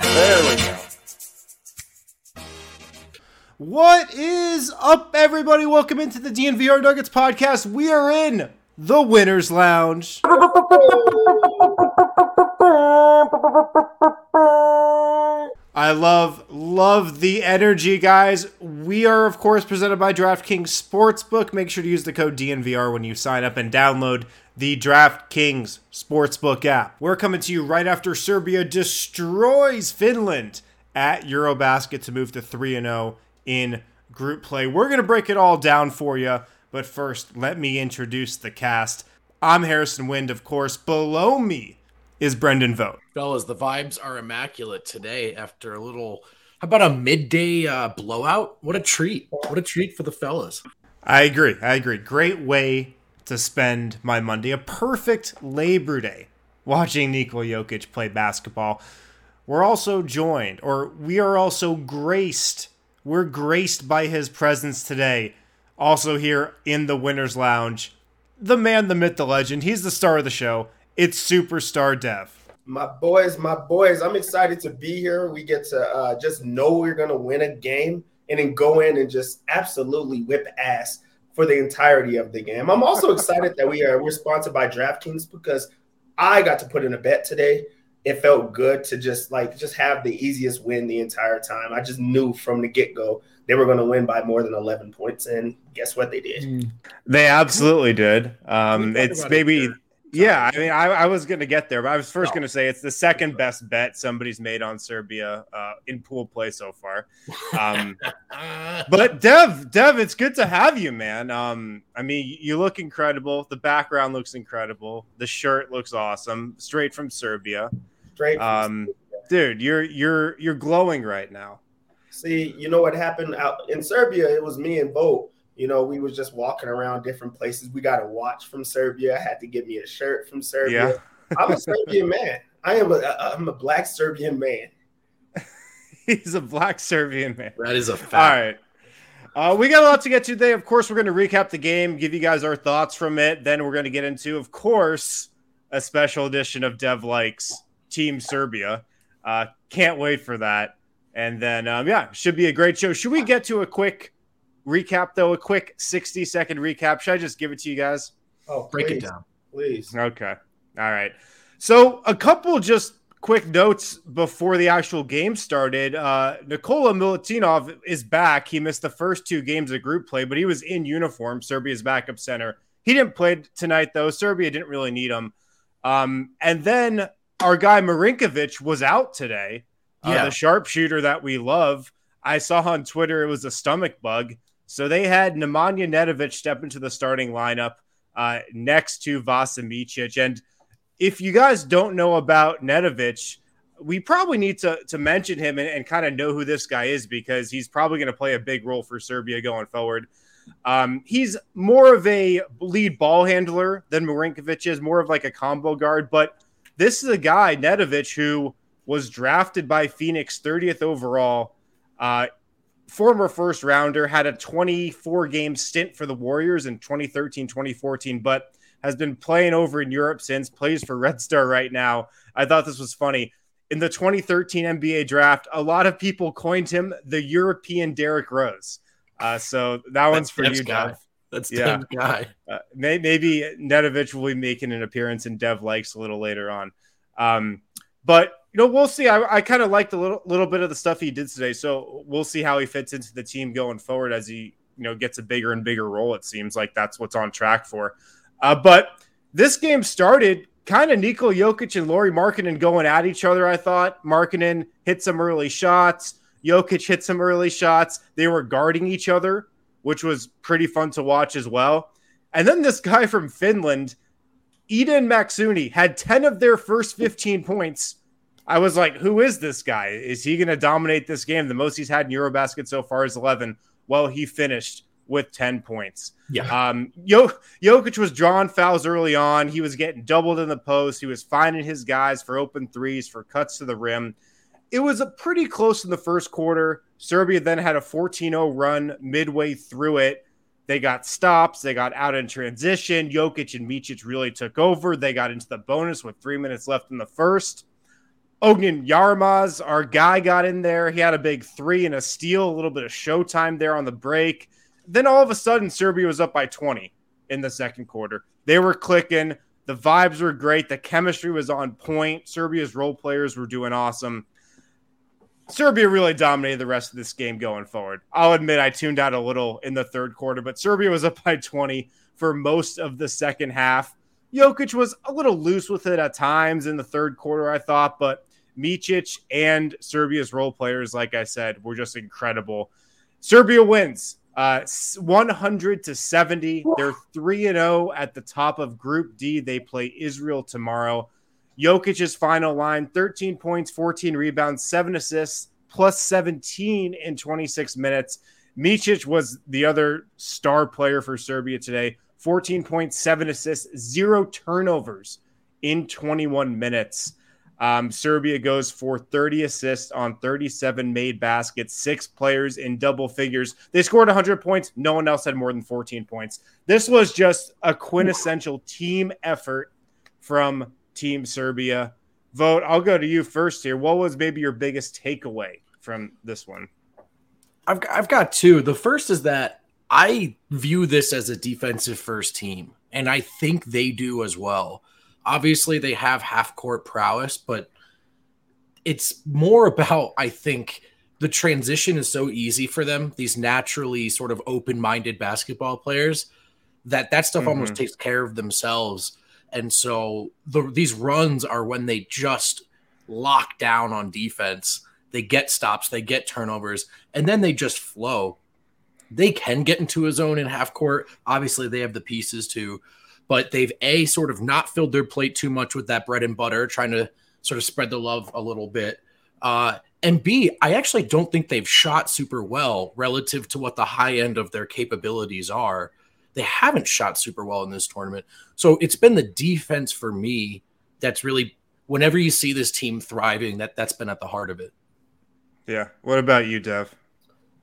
There we go. What is up, everybody? Welcome into the DNVR Nuggets podcast. We are in the Winners Lounge. I love, love the energy, guys. We are, of course, presented by DraftKings Sportsbook. Make sure to use the code DNVR when you sign up and download the DraftKings Sportsbook app. We're coming to you right after Serbia destroys Finland at Eurobasket to move to 3 0 in group play. We're going to break it all down for you, but first, let me introduce the cast. I'm Harrison Wind, of course. Below me is Brendan Vogt. Fellas, the vibes are immaculate today after a little, how about a midday uh, blowout? What a treat. What a treat for the fellas. I agree. I agree. Great way to spend my Monday. A perfect Labor Day watching Nikola Jokic play basketball. We're also joined, or we are also graced. We're graced by his presence today. Also here in the Winners Lounge, the man, the myth, the legend. He's the star of the show. It's Superstar Dev. My boys, my boys, I'm excited to be here. We get to uh, just know we're going to win a game and then go in and just absolutely whip ass for the entirety of the game. I'm also excited that we are we're sponsored by DraftKings because I got to put in a bet today. It felt good to just like just have the easiest win the entire time. I just knew from the get go they were going to win by more than 11 points, and guess what they did? They absolutely did. Um, it's about it maybe. here. Yeah, I mean, I, I was going to get there, but I was first No. going to say it's the second best bet somebody's made on Serbia uh, in pool play so far. Um, but Dev, Dev, it's good to have you, man. Um, I mean, you look incredible. The background looks incredible. The shirt looks awesome, straight from Serbia. Straight. from Um, dude, you're you're you're glowing right now. See, you know what happened out in Serbia? It was me and Bo. You know, we was just walking around different places. We got a watch from Serbia. I had to get me a shirt from Serbia. Yeah. I'm a Serbian man. I am a I'm a black Serbian man. He's a black Serbian man. That is a fact. All right. Uh, we got a lot to get to today. Of course, we're going to recap the game, give you guys our thoughts from it. Then we're going to get into, of course, a special edition of Dev Likes Team Serbia. Uh, can't wait for that. And then, um, yeah, should be a great show. Should we get to a quick recap, though? A quick 60 second recap? Should I just give it to you guys? Oh, Break please, it down. please. Okay. All right. So a couple just quick notes before the actual game started. Uh, Nikola Milutinov is back. He missed the first two games of group play, but he was in uniform, Serbia's backup center. He didn't play tonight, though. Serbia didn't really need him. Um, and then our guy Marinkovic was out today. Uh, Yeah. The sharpshooter that we love. I saw on Twitter it was a stomach bug. So they had Nemanja Nedovic step into the starting lineup uh, next to Vasa Micic. And if you guys don't know about Nedovic, we probably need to, to mention him and, and kind of know who this guy is because he's probably going to play a big role for Serbia going forward. Um, he's more of a lead ball handler than Marinkovic is, more of like a combo guard. But this is a guy, Nedovic, who was drafted by Phoenix 30th overall. Uh, former first rounder, had a 24 game stint for the Warriors in 2013, 2014, but has been playing over in Europe since, plays for Red Star right now. I thought this was funny. In the 2013 NBA draft, a lot of people coined him the European Derrick Rose. Uh, so that one's for you, guy. Dev. That's yeah. guy. Uh, may, maybe Nedovic will be making an appearance in Dev likes a little later on. Um, but know, we'll see. I, I kind of liked a little little bit of the stuff he did today, so we'll see how he fits into the team going forward as he you know gets a bigger and bigger role. It seems like that's what's on track for. Uh, but this game started kind of Nikola Jokic and Lauri Markkanen going at each other. I thought Markkanen hit some early shots. Jokic hit some early shots. They were guarding each other, which was pretty fun to watch as well. And then this guy from Finland, Edon Maxhuni, had 10 of their first 15 points I was like, who is this guy? Is he going to dominate this game? The most he's had in Eurobasket so far is 11. Well, he finished with 10 points. Yeah. Um, Jokic was drawing fouls early on. He was getting doubled in the post. He was finding his guys for open threes, for cuts to the rim. It was a pretty close in the first quarter. Serbia then had a 14 0 run midway through it. They got stops. They got out in transition. Jokic and Micic really took over. They got into the bonus with three minutes left in the first. Ognjen Jaramaz, our guy, got in there. He had a big three and a steal, a little bit of showtime there on the break. Then all of a sudden, Serbia was up by 20 in the second quarter. They were clicking. The vibes were great. The chemistry was on point. Serbia's role players were doing awesome. Serbia really dominated the rest of this game going forward. I'll admit I tuned out a little in the third quarter, but Serbia was up by 20 for most of the second half. Jokic was a little loose with it at times in the third quarter, I thought, but Micic and Serbia's role players, like I said, were just incredible. Serbia wins uh, 100 to 70. They're 3 and 0 at the top of Group D. They play Israel tomorrow. Jokic's final line 13 points, 14 rebounds, 7 assists, plus 17 in 26 minutes. Micic was the other star player for Serbia today. 14 points, 7 assists, 0 turnovers in 21 minutes. Um, Serbia goes for 30 assists on 37 made baskets, six players in double figures. They scored 100 points. No one else had more than 14 points. This was just a quintessential team effort from Team Serbia. Vogt, I'll go to you first here. What was maybe your biggest takeaway from this one? I've, I've got two. The first is that I view this as a defensive first team, and I think they do as well. Obviously, they have half court prowess, but it's more about, I think, the transition is so easy for them, these naturally sort of open minded basketball players, that that stuff mm-hmm. almost takes care of themselves. And so the, these runs are when they just lock down on defense. They get stops, they get turnovers, and then they just flow. They can get into a zone in half court. Obviously, they have the pieces to, but they've a sort of not filled their plate too much with that bread and butter, trying to sort of spread the love a little bit. Uh, and B, I actually don't think they've shot super well relative to what the high end of their capabilities are. They haven't shot super well in this tournament. So it's been the defense for me that's really whenever you see this team thriving, that that's been at the heart of it. Yeah. What about you, Dev?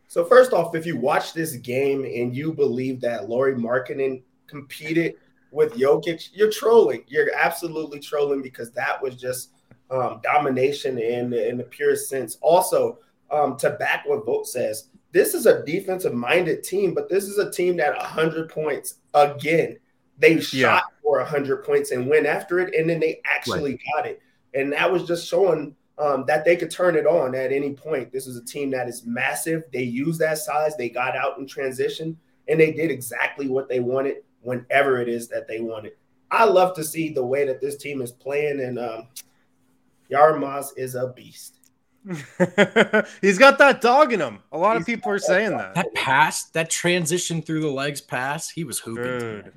So first off, if you watch this game and you believe that Lauri Markkanen competed with Jokic, you're trolling. You're absolutely trolling because that was just um, domination in, in the purest sense. Also, um, to back what Vogt says, this is a defensive minded team, but this is a team that 100 points again. They shot yeah. for 100 points and went after it, and then they actually right. got it. And that was just showing um, that they could turn it on at any point. This is a team that is massive. They use that size. They got out in transition, and they did exactly what they wanted whenever it is that they want it. I love to see the way that this team is playing, and um, Jaramaz is a beast. He's got that dog in him. A lot He's of people are saying that. That pass, that transition through the legs pass, he was hooping. Dude,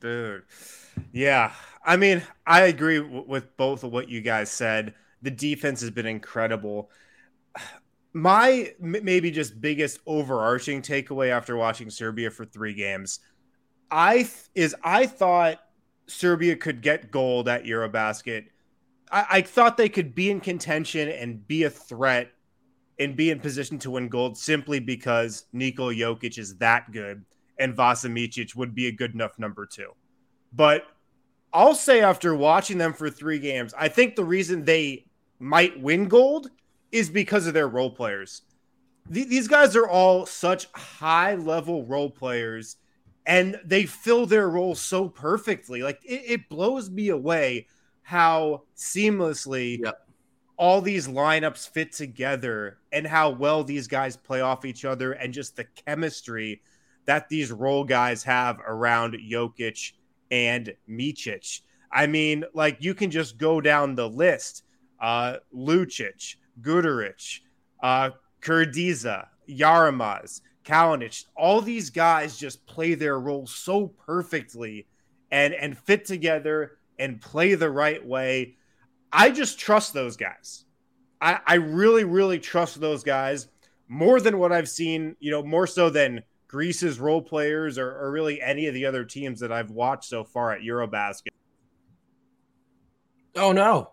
dude. Yeah. I mean, I agree w- with both of what you guys said. The defense has been incredible. my maybe just biggest overarching takeaway after watching Serbia for three games, I is I thought Serbia could get gold at Eurobasket. I, I thought they could be in contention and be a threat and be in position to win gold simply because Nikola Jokic is that good and Vasa Micic would be a good enough number two. But I'll say after watching them for three games, I think the reason they might win gold is because of their role players. Th- these guys are all such high level role players and they fill their role so perfectly. Like it, it blows me away how seamlessly yep. all these lineups fit together and how well these guys play off each other and just the chemistry that these role guys have around Jokic and Micic. I mean, like you can just go down the list. Uh, Lucic, Guduric, uh, Kurdiza, Jaramaz, Kalinic, all these guys just play their role so perfectly and and fit together and play the right way. I just trust those guys. I, I really, really trust those guys more than what I've seen, you know, more so than Greece's role players or, or really any of the other teams that I've watched so far at Eurobasket. Oh no.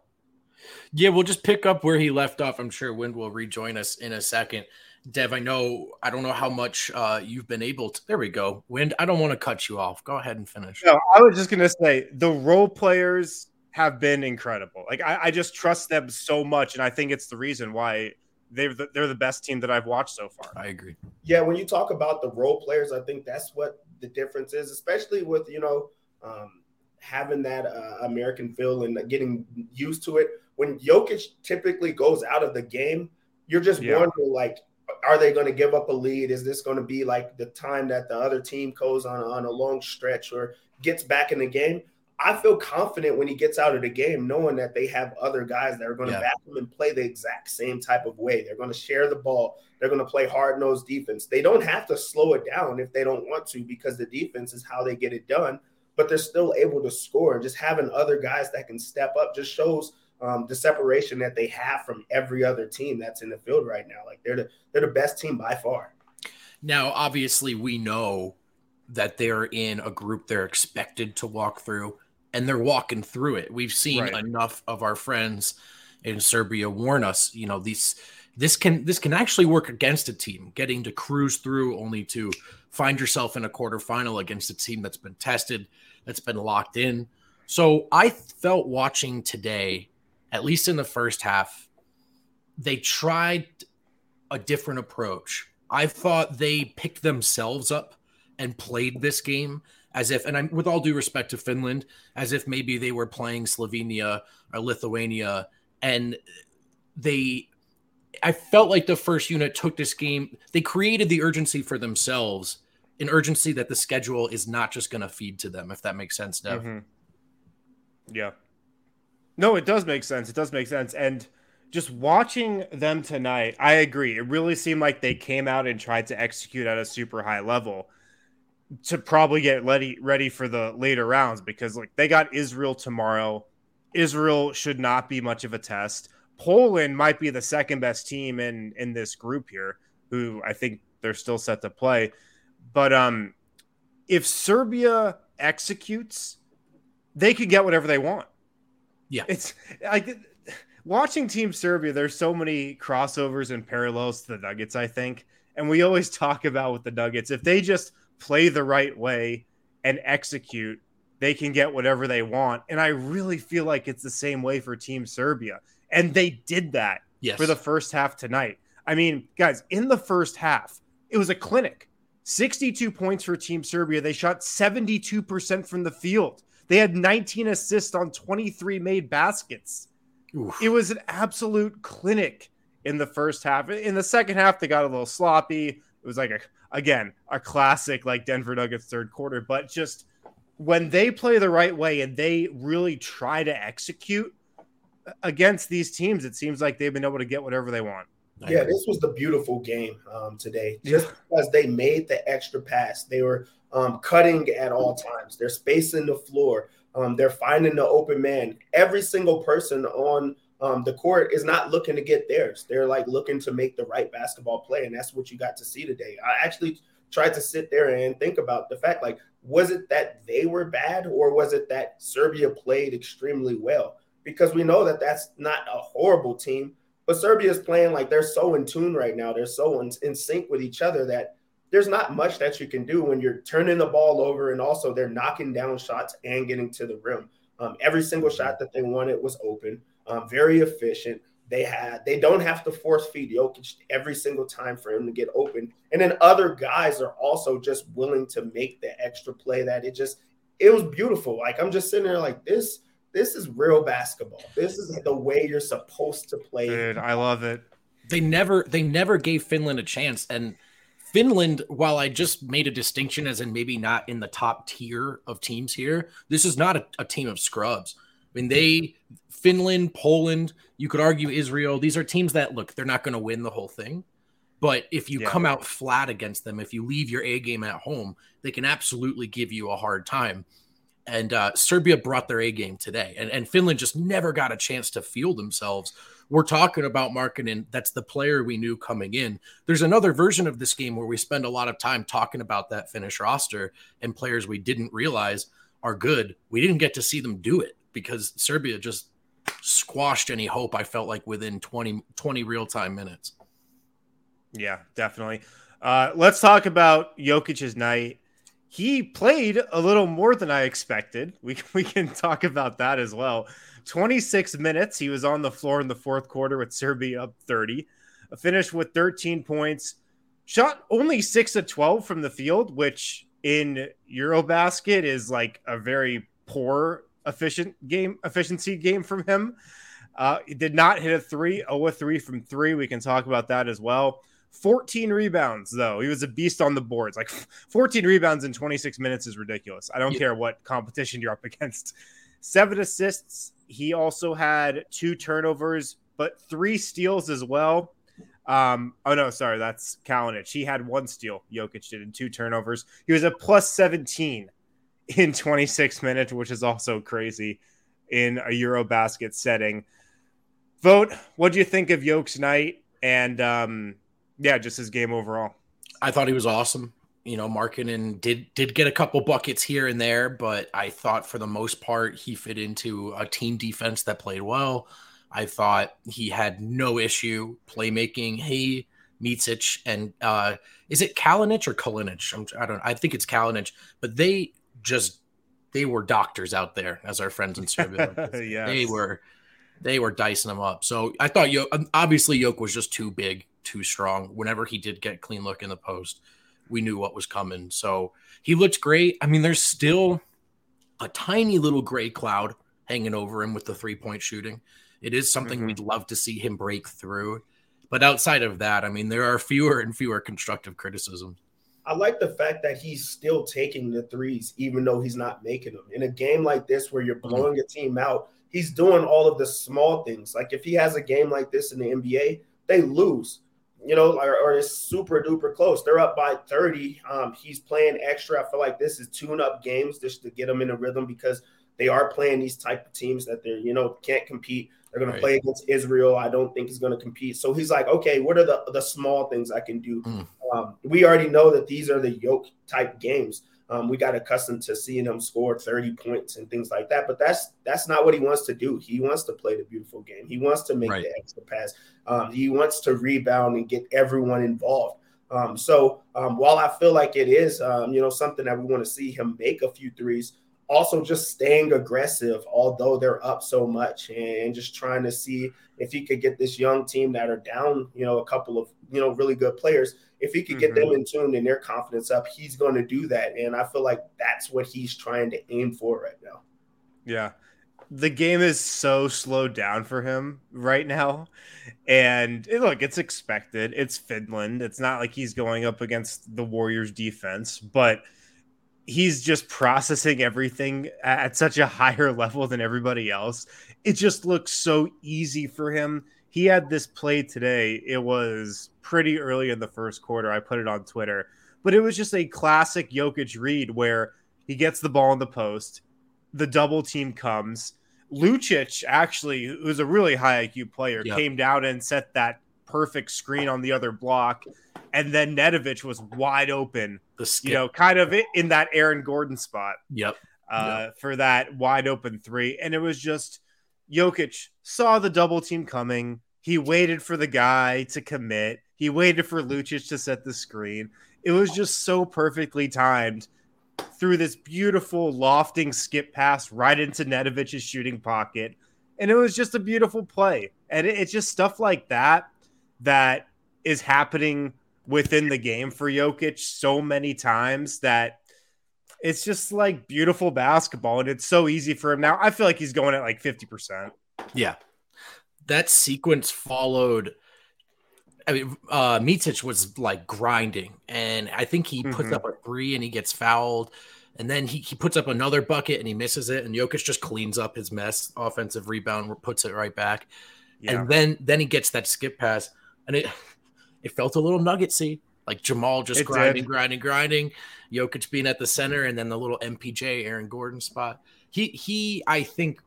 Yeah, we'll just pick up where he left off. I'm sure Wind will rejoin us in a second. Dev, I know I don't know how much uh, you've been able to. There we go. Wind, I don't want to cut you off. Go ahead and finish. No, I was just gonna say the role players have been incredible. Like I, I just trust them so much, and I think it's the reason why they're the, they're the best team that I've watched so far. I agree. Yeah, when you talk about the role players, I think that's what the difference is, especially with you know um, having that uh, American feel and getting used to it. When Jokic typically goes out of the game, you're just yeah. wondering like are they going to give up a lead? Is this going to be like the time that the other team goes on, on a long stretch or gets back in the game? I feel confident when he gets out of the game, knowing that they have other guys that are going to yeah. back him and play the exact same type of way. They're going to share the ball. They're going to play hard nosed defense. They don't have to slow it down if they don't want to because the defense is how they get it done. But they're still able to score. And just having other guys that can step up just shows um, the separation that they have from every other team that's in the field right now. Like they're the they're the best team by far. Now, obviously, we know that they're in a group they're expected to walk through, and they're walking through it. We've seen right. enough of our friends in Serbia warn us. You know these this can this can actually work against a team getting to cruise through only to find yourself in a quarterfinal against a team that's been tested that's been locked in so i felt watching today at least in the first half, they tried a different approach. I thought they picked themselves up and played this game as if, and I'm with all due respect to Finland, as if maybe they were playing Slovenia or Lithuania, and they. I felt like the first unit took this game. They created the urgency for themselves, an urgency that the schedule is not just going to feed to them. If that makes sense, Dev. Mm-hmm. Yeah, no, it does make sense. It does make sense. And just watching them tonight, I agree. It really seemed like they came out and tried to execute at a super high level to probably get ready ready for the later rounds because like they got Israel tomorrow. Israel should not be much of a test. Poland might be the second best team in in this group here, who I think they're still set to play. But um if Serbia executes, they could get whatever they want. Yeah. It's like watching Team Serbia, there's so many crossovers and parallels to the Nuggets, I think. And we always talk about with the Nuggets, if they just play the right way and execute, they can get whatever they want. And I really feel like it's the same way for Team Serbia. And they did that yes. for the first half tonight. I mean, guys, in the first half, it was a clinic. 62 points for Team Serbia. They shot 72% from the field. They had 19 assists on 23 made baskets. Oof. It was an absolute clinic in the first half. In the second half, they got a little sloppy. It was like a again a classic like Denver Nuggets third quarter, but just when they play the right way and they really try to execute against these teams, it seems like they've been able to get whatever they want. Yeah, this was the beautiful game um, today. Just yeah. because they made the extra pass, they were um, cutting at all times. They're spacing the floor. Um, they're finding the open man. Every single person on um, the court is not looking to get theirs. They're like looking to make the right basketball play, and that's what you got to see today. I actually tried to sit there and think about the fact like, was it that they were bad, or was it that Serbia played extremely well? Because we know that that's not a horrible team, but Serbia is playing like they're so in tune right now. They're so in, in sync with each other that there's not much that you can do when you're turning the ball over and also they're knocking down shots and getting to the rim. Um, every single shot that they wanted was open, um, very efficient. They had they don't have to force feed Jokic every single time for him to get open. And then other guys are also just willing to make the extra play that it just it was beautiful. Like I'm just sitting there like this this is real basketball. This is the way you're supposed to play. Dude, I love it. They never they never gave Finland a chance and Finland, while I just made a distinction as in maybe not in the top tier of teams here, this is not a, a team of scrubs. I mean, they, Finland, Poland, you could argue Israel, these are teams that look, they're not going to win the whole thing. But if you yeah. come out flat against them, if you leave your A game at home, they can absolutely give you a hard time. And uh, Serbia brought their A game today, and, and Finland just never got a chance to feel themselves we're talking about Markkanen. That's the player we knew coming in. There's another version of this game where we spend a lot of time talking about that Finnish roster and players we didn't realize are good. We didn't get to see them do it because Serbia just squashed any hope I felt like within 20, 20 real time minutes. Yeah, definitely. Uh, let's talk about Jokic's night. He played a little more than I expected. We, we can talk about that as well. 26 minutes. He was on the floor in the fourth quarter with Serbia up 30. Finished with 13 points. Shot only 6 of 12 from the field, which in Eurobasket is like a very poor efficient game efficiency game from him. Uh, did not hit a three, 0 3 from three. We can talk about that as well. 14 rebounds, though. He was a beast on the boards. Like 14 rebounds in 26 minutes is ridiculous. I don't yeah. care what competition you're up against. Seven assists, he also had two turnovers, but three steals as well. Um, oh no, sorry, that's Kalinic. He had one steal. Jokic did and two turnovers. He was a plus 17 in 26 minutes, which is also crazy in a Eurobasket setting. Vogt, what do you think of Yoke's night? And um, yeah, just his game overall. I thought he was awesome you know, Markkanen did did get a couple buckets here and there, but I thought for the most part he fit into a team defense that played well. I thought he had no issue playmaking. He Micic and uh is it Kalinic or Kalinic? I'm, I don't I think it's Kalinic, but they just they were doctors out there as our friends in Serbia. yes. They were they were dicing him up. So I thought Yoke obviously Yoke was just too big, too strong. Whenever he did get clean look in the post, we knew what was coming. So he looked great. I mean, there's still a tiny little gray cloud hanging over him with the three point shooting. It is something mm-hmm. we'd love to see him break through. But outside of that, I mean, there are fewer and fewer constructive criticisms. I like the fact that he's still taking the threes, even though he's not making them. In a game like this where you're mm-hmm. blowing mm-hmm. a team out, he's doing all of the small things. Like if he has a game like this in the NBA, they lose you know, or, or it's super duper close. They're up by 30. Um, he's playing extra. I feel like this is tune up games just to get them in a rhythm because they are playing these type of teams that they're, you know, can't compete. They're going right. to play against Israel. I don't think he's going to compete. So he's like, okay, what are the, the small things I can do? Mm. Um, we already know that these are the yoke type games. Um, we got accustomed to seeing him score 30 points and things like that, but that's that's not what he wants to do. He wants to play the beautiful game. He wants to make right. the extra pass. Um, he wants to rebound and get everyone involved. Um, so um, while I feel like it is, um, you know, something that we want to see him make a few threes, also just staying aggressive, although they're up so much, and just trying to see if he could get this young team that are down, you know, a couple of you know really good players. If he could get mm-hmm. them in tune and their confidence up, he's going to do that, and I feel like that's what he's trying to aim for right now. Yeah, the game is so slowed down for him right now. And look, it's expected. It's Finland. It's not like he's going up against the Warriors defense, but he's just processing everything at such a higher level than everybody else. It just looks so easy for him. He had this play today. It was pretty early in the first quarter. I put it on Twitter, but it was just a classic Jokic read where he gets the ball in the post, the double team comes, Lucic actually, who's a really high IQ player, Yep. came down and set that perfect screen on the other block, and then Nedovic was wide open. You know, kind of in that Aaron Gordon spot yep. uh, for that wide open three. And it was just Jokic saw the double team coming. He waited for the guy to commit. He waited for Lucic to set the screen. It was just so perfectly timed through this beautiful lofting skip pass right into Nedovic's shooting pocket. And it was just a beautiful play. And it- it's just stuff like that that is happening within the game for Jokic so many times that it's just like beautiful basketball and it's so easy for him now. I feel like he's going at like 50%. Yeah. That sequence followed. I mean, uh, Micic was like grinding, and I think he puts Mhm. up a three and he gets fouled. And then he, he puts up another bucket and he misses it. And Jokic just cleans up his mess, offensive rebound, puts it right back. Yeah. And then then he gets that skip pass. And it it felt a little nuggetsy. Like Jamal just It grinding, did. grinding, grinding. Jokic being at the center, and then the little MPJ Aaron Gordon spot. He he, I think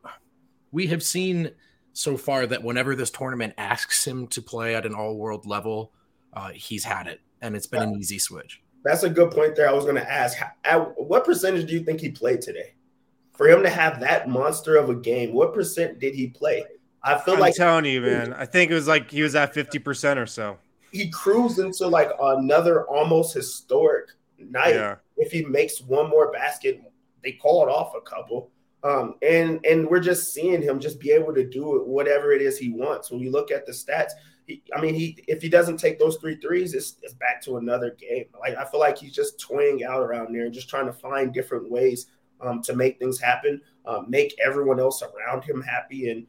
we have seen so far that whenever this tournament asks him to play at an all world level, uh, he's had it, and it's been an easy switch. That's a good point there. I was going to ask, at what percentage do you think he played today? For him to have that monster of a game, what percent did he play? I feel I'm like telling you, man. I think it was like he was at 50% or so. he cruised into like another almost historic night. Yeah. If he makes one more basket, they call it off a couple. Um, and and we're just seeing him just be able to do it, whatever it is he wants. When you look at the stats, he, I mean, he if he doesn't take those three threes, it's, it's back to another game. Like I feel like he's just toying out around there and just trying to find different ways um, to make things happen, um, make everyone else around him happy. And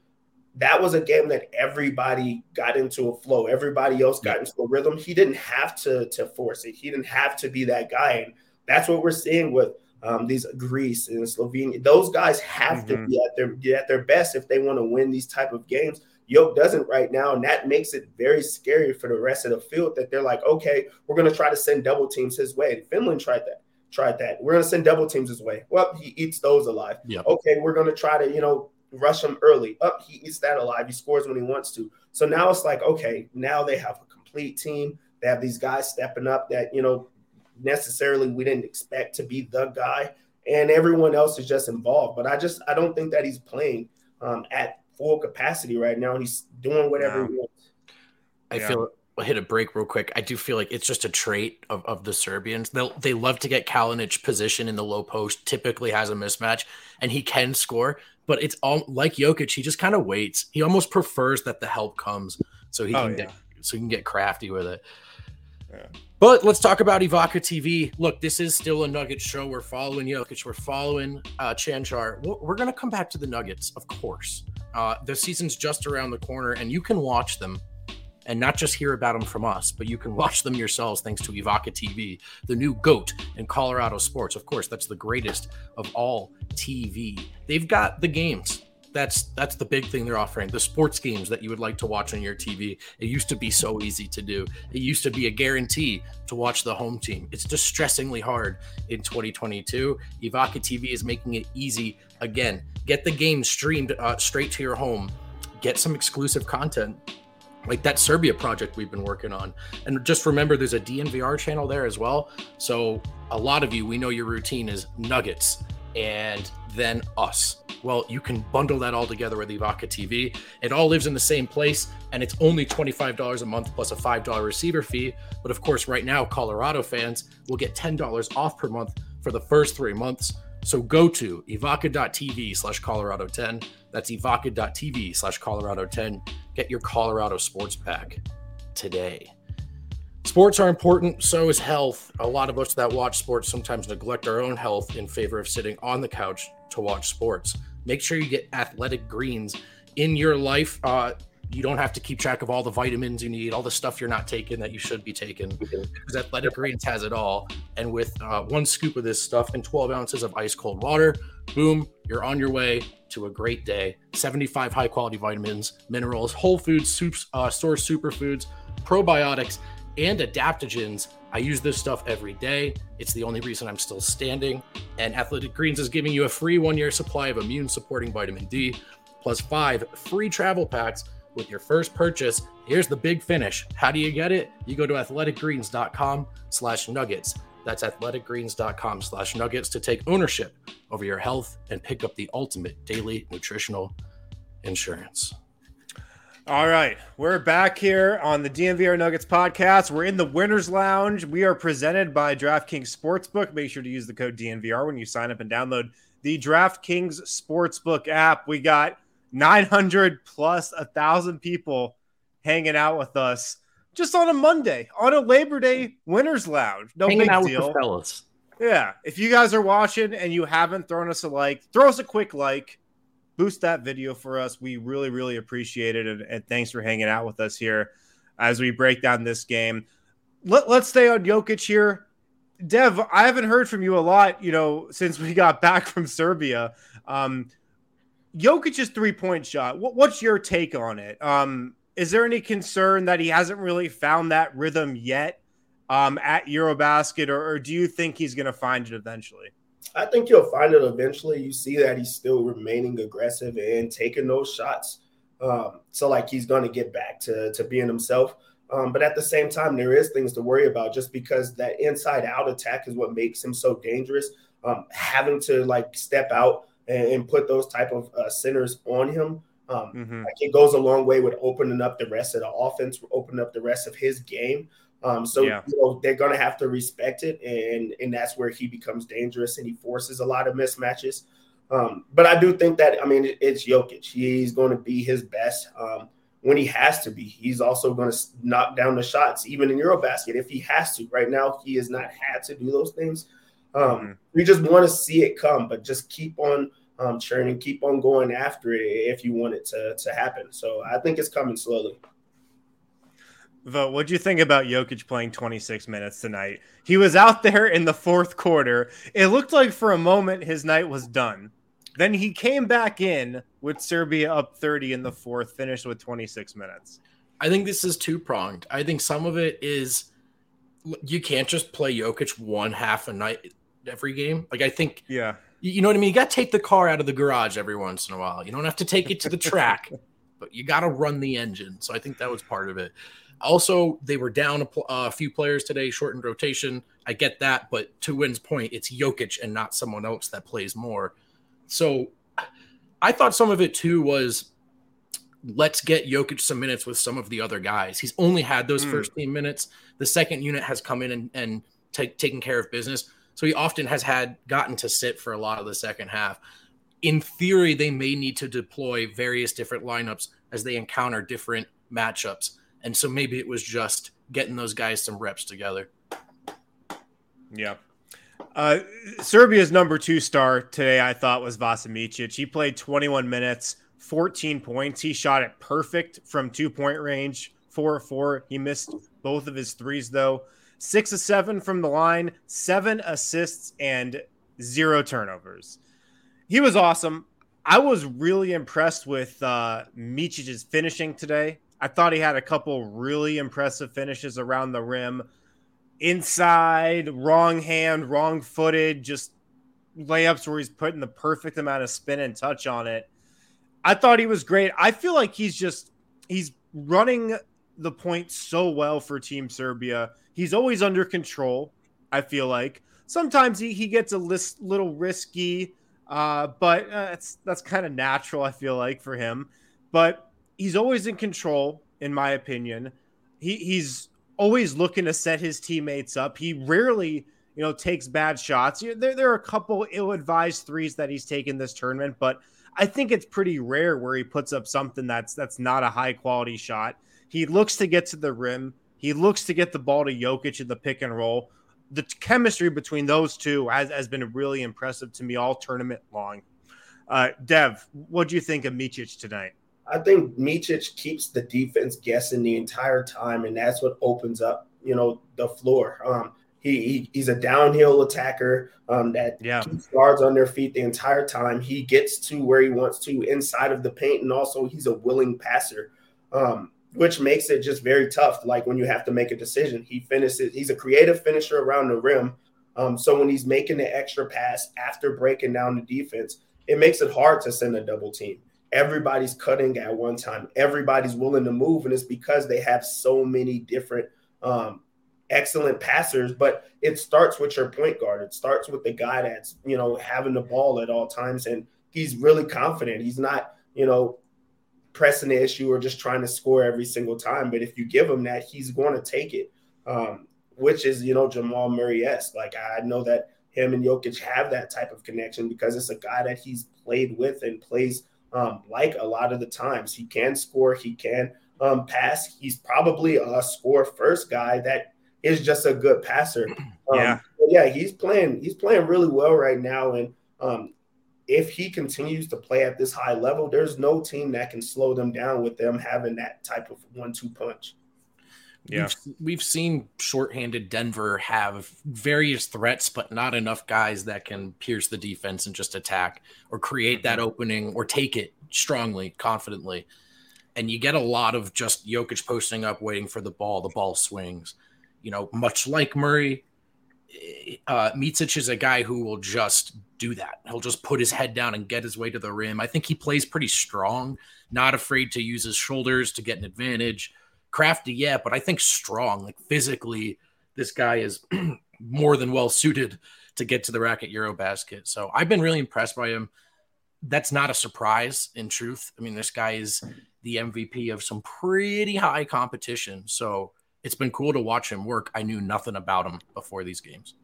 that was a game that everybody got into a flow. Everybody else got into a rhythm. He didn't have to to force it. He didn't have to be that guy. And that's what we're seeing with um, these Greece and Slovenia. Those guys have to Mhm. be at their be at their best if they want to win these type of games. Yoke doesn't right now, and that makes it very scary for the rest of the field. That they're like, okay, we're going to try to send double teams his way. Finland tried that. Tried that. We're going to send double teams his way. Well, he eats those alive. Yep. Okay, we're going to try to you know rush him early. Up, he eats that alive. He scores when he wants to. So now it's like, okay, now they have a complete team. They have these guys stepping up that you know necessarily we didn't expect to be the guy, and everyone else is just involved. But I just I don't think that he's playing um, at full capacity right now. He's doing whatever No. he wants. I Yeah. feel I'll hit a break real quick. I do feel like it's just a trait of, of the Serbians. They they love to get Kalinic position in the low post. Typically has a mismatch, and he can score. But it's all like Jokic. He just kind of waits. He almost prefers that the help comes, so he Oh, can yeah. get so he can get crafty with it. Yeah. But let's talk about Evoca TV. Look, this is still a Nuggets show. We're following Jokic. We're following uh, Cancar. We're, we're going to come back to the Nuggets, of course. Uh, the season's just around the corner, and you can watch them and not just hear about them from us, but you can watch them yourselves thanks to Evoca TV, the new GOAT in Colorado sports. Of course, that's the greatest of all TV. They've got the games. That's that's the big thing they're offering. The sports games that you would like to watch on your TV. It used to be so easy to do. It used to be a guarantee to watch the home team. It's distressingly hard in 2022. Evoca TV is making it easy again. Get the game streamed uh, straight to your home. Get some exclusive content like that Serbia project we've been working on. And just remember, there's a DNVR channel there as well. So a lot of you, we know your routine is Nuggets and then us. Well, you can bundle that all together with Evoca TV. It all lives in the same place, and it's only $25 a month plus a $5 receiver fee. But of course, right now, Colorado fans will get $10 off per month for the first three months. So go to evoca.tv slash Colorado 10. That's evoca.tv slash Colorado 10. Get your Colorado sports pack today. Sports are important, so is health. A lot of us that watch sports sometimes neglect our own health in favor of sitting on the couch to watch sports. Make sure you get athletic greens in your life. Uh, you don't have to keep track of all the vitamins you need, all the stuff you're not taking that you should be taking, because Athletic Greens has it all. And with uh, one scoop of this stuff and 12 ounces of ice cold water, boom, you're on your way to a great day. 75 high quality vitamins, minerals, whole foods, soups, uh, source superfoods, probiotics, and adaptogens. I use this stuff every day. It's the only reason I'm still standing. And Athletic Greens is giving you a free one year supply of immune supporting vitamin D. plus five free travel packs with your first purchase. Here's the big finish. How do you get it? You go to athleticgreens.com slash nuggets. That's athleticgreens.com slash nuggets to take ownership over your health and pick up the ultimate daily nutritional insurance. All right, we're back here on the DNVR Nuggets podcast. We're in the Winners Lounge. We are presented by DraftKings Sportsbook. Make sure to use the code DNVR when you sign up and download the DraftKings Sportsbook app. We got 900 plus a thousand people hanging out with us just on a Monday, on a Labor Day Winners Lounge. No Hanging big out deal. with the fellas. Yeah. If you guys are watching and you haven't thrown us a like, throw us a quick like. Boost that video for us. We really, really appreciate it. And, and thanks for hanging out with us here as we break down this game. Let, let's stay on Jokic here. Dev, I haven't heard from you a lot, you know, since we got back from Serbia. Um, Jokic's three point shot. What, what's your take on it? Um, is there any concern that he hasn't really found that rhythm yet um, at Eurobasket, or, or do you think he's going to find it eventually? I think you'll find it eventually. You see that he's still remaining aggressive and taking those shots. Um, so like he's going to get back to to being himself. Um, but at the same time, there is things to worry about just because that inside out attack is what makes him so dangerous. Um, having to like step out and, and put those type of uh, centers on him, um, Mhm. like it goes a long way with opening up the rest of the offense, opening up the rest of his game. Um, so Yeah. you know, they're going to have to respect it, and and that's where he becomes dangerous and he forces a lot of mismatches. Um, but I do think that I mean it- it's Jokic. He's going to be his best um, when he has to be. He's also going to knock down the shots, even in EuroBasket, if he has to. Right now, he has not had to do those things. Um, Mhm. We just want to see it come, but just keep on um, churning, keep on going after it if you want it to to happen. So I think it's coming slowly. Vogt. what do you think about Jokic playing 26 minutes tonight? He was out there in the fourth quarter. It looked like for a moment his night was done. Then he came back in with Serbia up 30 in the fourth, finished with 26 minutes. I think this is two pronged. I think some of it is you can't just play Jokic one half a night every game. Like I think Yeah. You know what I mean. You got to take the car out of the garage every once in a while. You don't have to take it to the track, but you got to run the engine. So I think that was part of it. Also, they were down a, pl- a few players today, shortened rotation. I get that, but to Wind's point, it's Jokic and not someone else that plays more. So I thought some of it too was let's get Jokic some minutes with some of the other guys. He's only had those Mm. first team minutes. The second unit has come in and, and take, taken care of business. So he often has had gotten to sit for a lot of the second half. In theory, they may need to deploy various different lineups as they encounter different matchups. And so maybe it was just getting those guys some reps together. Yeah. Uh, Serbia's number two star today, I thought, was Vasa Micic. He played 21 minutes, 14 points. He shot it perfect from two point range, four or four. He missed both of his threes, though. Six of seven from the line, seven assists, and zero turnovers. He was awesome. I was really impressed with uh, finishing today. I thought he had a couple really impressive finishes around the rim inside, wrong hand, wrong footed, just layups where he's putting the perfect amount of spin and touch on it. I thought he was great. I feel like he's just he's running the point so well for Team Serbia. He's always under control. I feel like sometimes he, he gets a list, little risky, uh, but uh, that's that's kind of natural. I feel like for him, but he's always in control, in my opinion. He he's always looking to set his teammates up. He rarely, you know, takes bad shots. There, there are a couple ill-advised threes that he's taken this tournament, but I think it's pretty rare where he puts up something that's that's not a high-quality shot. He looks to get to the rim. He looks to get the ball to Jokic in the pick and roll. The chemistry between those two has, has been really impressive to me all tournament long. Uh, Dev, what do you think of Micic tonight? I think Micic keeps the defense guessing the entire time, and that's what opens up, you know, the floor. Um, he, he he's a downhill attacker um, that Yeah. keeps guards on their feet the entire time. He gets to where he wants to inside of the paint, and also he's a willing passer, um, which makes it just very tough. Like when you have to make a decision, he finishes. He's a creative finisher around the rim. Um, so when he's making the extra pass after breaking down the defense, it makes it hard to send a double team everybody's cutting at one time. Everybody's willing to move, and it's because they have so many different um, excellent passers. But it starts with your point guard. It starts with the guy that's you know having the ball at all times, and he's really confident. He's not you know pressing the issue or just trying to score every single time. But if you give him that, he's going to take it. Um, which is you know Jamal Murray esque. Like I know that him and Jokic have that type of connection because it's a guy that he's played with and plays um, like a lot of the times. He can score, he can um, pass. He's probably a score first guy that is just a good passer. Um, yeah, yeah, he's playing. He's playing really well right now, and um, if he continues to play at this high level, there's no team that can slow them down with them having that type of one-two punch. Yeah. We've, we've, seen shorthanded Denver have various threats, but not enough guys that can pierce the defense and just attack or create that mm-hmm. opening or take it strongly, confidently. And you get a lot of just Jokic posting up, waiting for the ball. The ball swings. You know, much like Murray, uh, is a guy who will just do that. He'll just put his head down and get his way to the rim. I think he plays pretty strong, not afraid to use his shoulders to get an advantage crafty, yeah, but I think strong, like physically, this guy is more than well suited to get to the rack at Eurobasket. So I've been really impressed by him. That's not a surprise in truth. I mean, this guy is the MVP of some pretty high competition. So it's been cool to watch him work. I knew nothing about him before these games.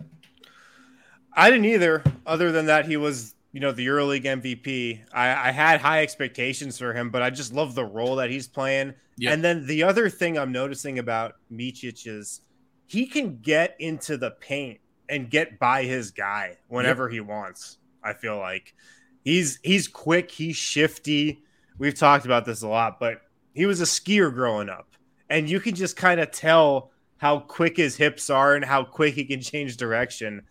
I didn't either, other than that he was you know, the EuroLeague MVP. I, I had high expectations for him, but I just love the role that he's playing. And then the other thing I'm noticing about Micic is he can get into the paint and get by his guy whenever he wants. I feel like he's he's quick, he's shifty. We've talked about this a lot, but he was a skier growing up, and you can just kind of tell how quick his hips are and how quick he can change direction.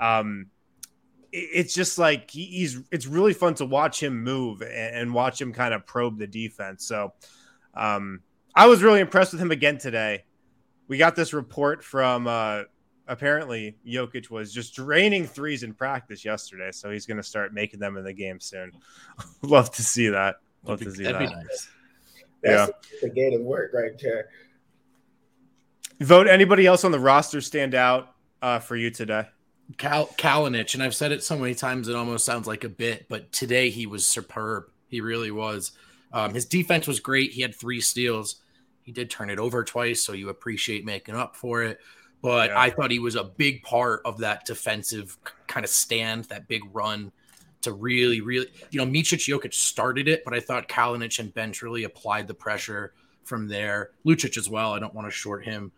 Um, it's just like he's it's really fun to watch him move and, watch him kind of probe the defense. So um, I was really impressed with him again today. We got this report from uh, apparently Jokic was just draining threes in practice yesterday, so he's going to start making them in the game soon. Love to see that. Love to see that. Be nice. That's yeah, the gate of work right there. Vogt anybody else on the roster stand out uh, for you today? Cal- Kalinic, and I've said it so many times it almost sounds like a bit, but today he was superb. He really was. Um, his defense was great. He had three steals. He did turn it over twice, so you appreciate making up for it. But yeah. I thought he was a big part of that defensive kind of stand, that big run to really, really, you know, Micic Jokic started it, but I thought Kalinic and Bench really applied the pressure from there. Lucic as well. I don't want to short him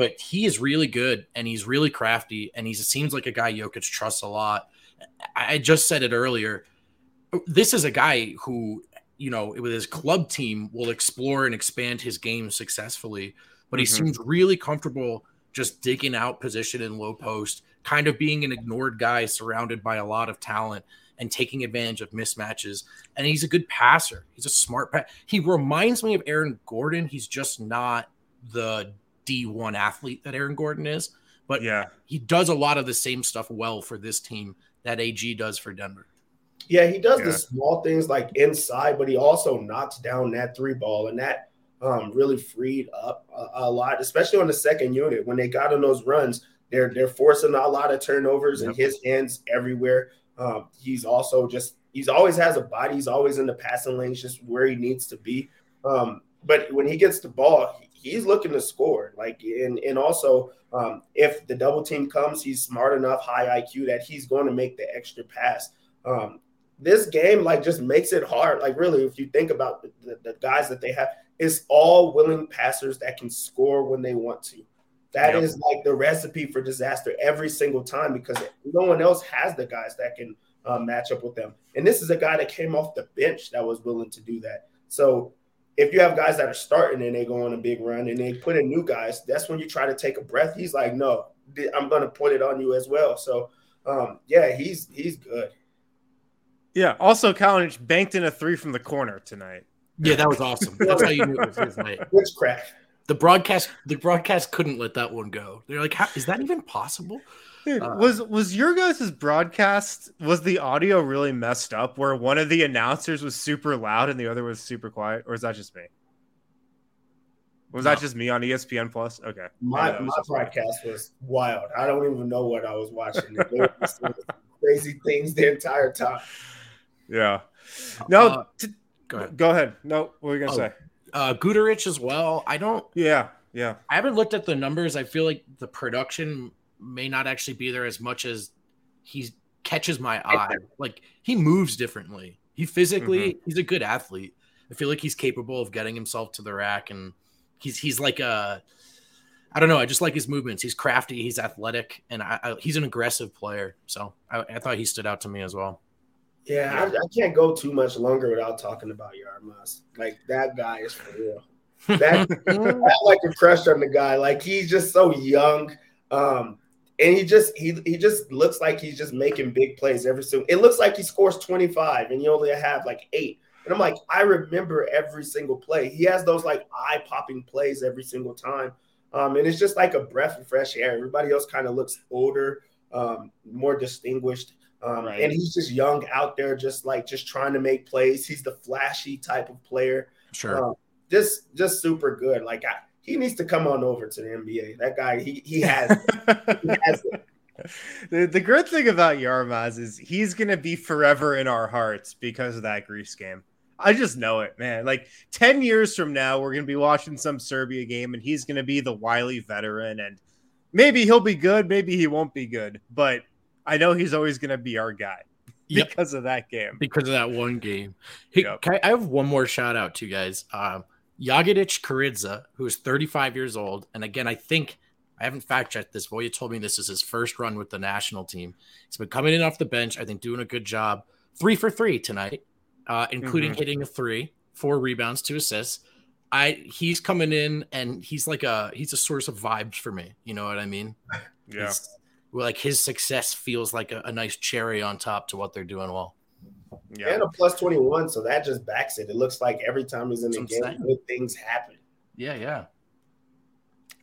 but he is really good and he's really crafty and he seems like a guy Jokic trusts a lot. I just said it earlier. This is a guy who, you know, with his club team will explore and expand his game successfully, but he mm-hmm. seems really comfortable just digging out position in low post, kind of being an ignored guy surrounded by a lot of talent and taking advantage of mismatches. And he's a good passer. He's a smart pass. He reminds me of Aaron Gordon. He's just not the D1 athlete that Aaron Gordon is, but yeah, he does a lot of the same stuff well for this team that AG does for Denver. Yeah, he does yeah. the small things like inside, but he also knocks down that three ball, and that um, really freed up a, a, lot, especially on the second unit when they got on those runs. They're they're forcing a lot of turnovers, yep. and his hands everywhere. Um, he's also just he's always has a body. He's always in the passing lanes, just where he needs to be. Um, but when he gets the ball, he's looking to score. Like and and also um, if the double team comes, he's smart enough, high IQ that he's going to make the extra pass. Um, this game like just makes it hard. Like really, if you think about the, the, the, guys that they have, it's all willing passers that can score when they want to. That yep. is like the recipe for disaster every single time because no one else has the guys that can uh, match up with them. And this is a guy that came off the bench that was willing to do that. So if you have guys that are starting and they go on a big run and they put in new guys, that's when you try to take a breath. He's like, no, I'm going to put it on you as well. So, um, yeah, he's he's good. Yeah. Also, Kalinic banked in a three from the corner tonight. Yeah, that was awesome. That's how you knew it was his night. Witchcraft. The broadcast, the broadcast couldn't let that one go. They're like, "Is that even possible?" Uh, was was your guys' broadcast was the audio really messed up where one of the announcers was super loud and the other was super quiet? Or is that just me? Was no. that just me on espn plus? Okay. My, my broadcast was wild. I don't even know what i was watching. Crazy things the entire time. Yeah. No uh, t- go ahead. go ahead. No what were you gonna oh, say uh Guduric as well i don't yeah yeah i haven't looked at the numbers i feel like the production may not actually be there as much as he catches my eye. Like he moves differently. He physically, mm-hmm. he's a good athlete. I feel like he's capable of getting himself to the rack, and he's he's like a, I don't know. I just like his movements. He's crafty. He's athletic, and I, I, he's an aggressive player. So I, I, thought he stood out to me as well. Yeah, I, I, can't go too much longer without talking about Jaramaz. Like that guy is for real. That I like a crush on the guy. Like he's just so young. Um, and he just he he just looks like he's just making big plays every single. It looks like he scores 25 and you only have like eight. And I'm like, I remember every single play. He has those like eye popping plays every single time. Um, and it's just like a breath of fresh air. Everybody else kind of looks older, um, more distinguished. Um, right. And he's just young out there, just like just trying to make plays. He's the flashy type of player. Sure. Um, just just super good. Like I, he needs to come on over to the NBA. That guy, he he has, he has. The, the great thing about Jaramaz is he's gonna be forever in our hearts because of that Greece game. I just know it, man. Like 10 years from now, we're going to be watching some Serbia game and he's going to be the wily veteran. And maybe he'll be good, maybe he won't be good. But I know he's always going to be our guy because yep. of that game. Because of that one game. Hey, yep. I, I, have one more shout out to you guys. Um, Jagodic Kuridza, who is 35 years old. And again, I think I haven't fact checked this. Voya told me this is his first run with the national team. He's been coming in off the bench, I think doing a good job. Three for three tonight, uh, including mm-hmm. hitting a three, four rebounds, two assists. I he's coming in and he's like a he's a source of vibes for me. You know what I mean? Yeah. He's, like his success feels like a, a nice cherry on top to what they're doing well. Yeah. And a plus 21. So that just backs it. It looks like every time he's in the game, good things happen. Yeah, yeah.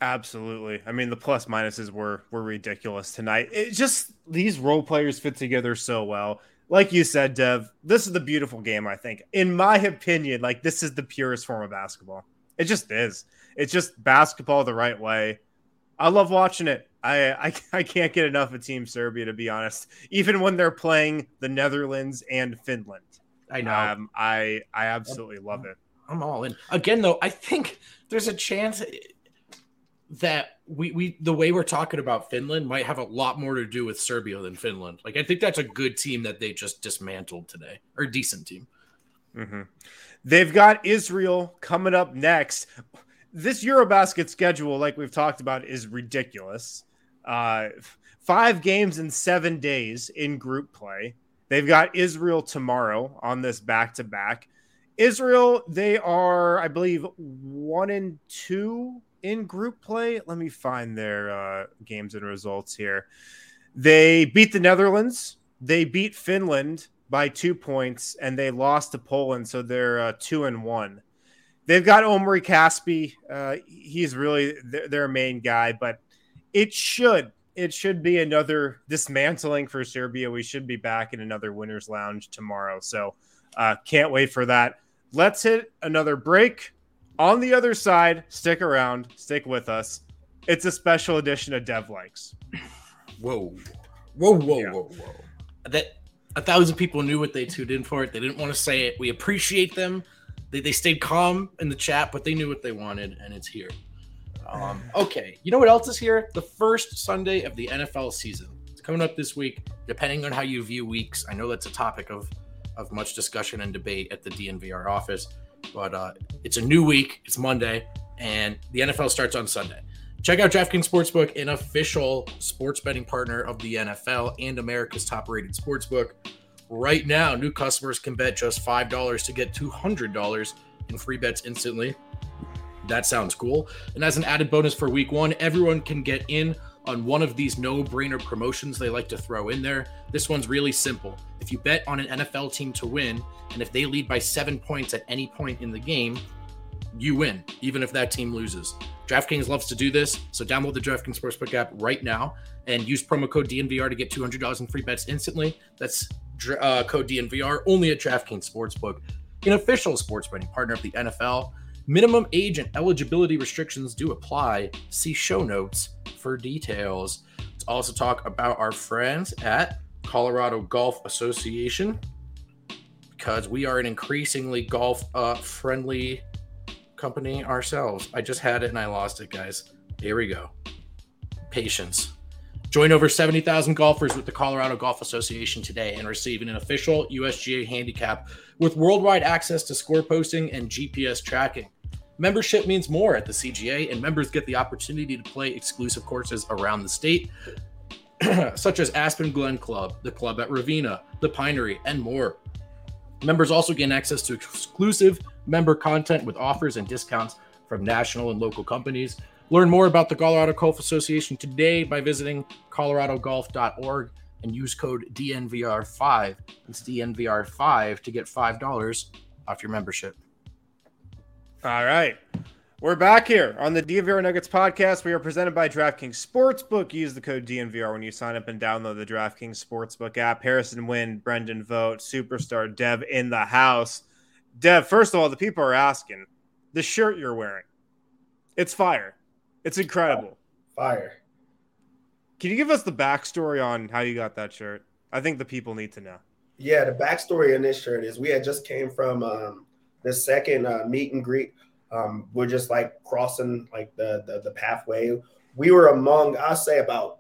Absolutely. I mean, the plus minuses were were ridiculous tonight. It just these role players fit together so well. Like you said, Dev, this is the beautiful game, I think. In my opinion, like this is the purest form of basketball. It just is. It's just basketball the right way. I love watching it. I, I, I can't get enough of Team Serbia to be honest. Even when they're playing the Netherlands and Finland, I know. Um, I I absolutely love it. I'm all in. Again, though, I think there's a chance that we we the way we're talking about Finland might have a lot more to do with Serbia than Finland. Like I think that's a good team that they just dismantled today, or decent team. Mm-hmm. They've got Israel coming up next. This EuroBasket schedule, like we've talked about, is ridiculous. Uh, five games in seven days in group play. They've got Israel tomorrow on this back to back. Israel, they are, I believe, one and two in group play. Let me find their uh, games and results here. They beat the Netherlands. They beat Finland by two points, and they lost to Poland, so they're uh, two and one. They've got Omri Caspi. Uh, he's really their, their main guy, but it should it should be another dismantling for Serbia. We should be back in another winners lounge tomorrow. So uh, can't wait for that. Let's hit another break. On the other side, stick around, stick with us. It's a special edition of Dev Likes. Whoa, whoa, whoa, yeah. whoa, whoa! That a thousand people knew what they tuned in for. It. They didn't want to say it. We appreciate them. They, they stayed calm in the chat, but they knew what they wanted, and it's here. Um, okay, you know what else is here? The first Sunday of the NFL season. It's coming up this week. Depending on how you view weeks, I know that's a topic of of much discussion and debate at the DNVR office. But uh, it's a new week. It's Monday, and the NFL starts on Sunday. Check out DraftKings Sportsbook, an official sports betting partner of the NFL and America's top-rated sportsbook. Right now, new customers can bet just five dollars to get two hundred dollars in free bets instantly. That sounds cool. And as an added bonus for week one, everyone can get in on one of these no brainer promotions they like to throw in there. This one's really simple. If you bet on an NFL team to win, and if they lead by seven points at any point in the game, you win, even if that team loses. DraftKings loves to do this, so download the DraftKings Sportsbook app right now and use promo code DNVR to get $200 in free bets instantly. That's uh, code DNVR only at DraftKings Sportsbook, an official sports betting partner of the NFL. Minimum age and eligibility restrictions do apply. See show notes for details. Let's also talk about our friends at Colorado Golf Association because we are an increasingly golf uh, friendly company ourselves. I just had it and I lost it, guys. Here we go. Patience. Join over 70,000 golfers with the Colorado Golf Association today and receive an official USGA handicap with worldwide access to score posting and GPS tracking. Membership means more at the CGA, and members get the opportunity to play exclusive courses around the state, such as Aspen Glen Club, the club at Ravenna, the Pinery, and more. Members also gain access to exclusive member content with offers and discounts from national and local companies. Learn more about the Colorado Golf Association today by visiting coloradogolf.org and use code DNVR5. It's DNVR5 to get $5 off your membership. All right. We're back here on the DNVR Nuggets podcast. We are presented by DraftKings Sportsbook. Use the code DNVR when you sign up and download the DraftKings Sportsbook app. Harrison Wind, Brendan Vogt, Superstar Dev in the house. Dev, first of all, the people are asking the shirt you're wearing. It's fire. It's incredible. Fire. Can you give us the backstory on how you got that shirt? I think the people need to know. Yeah, the backstory in this shirt is we had just came from um, the second uh, meet and greet um, we're just like crossing like the, the the pathway. We were among, I say, about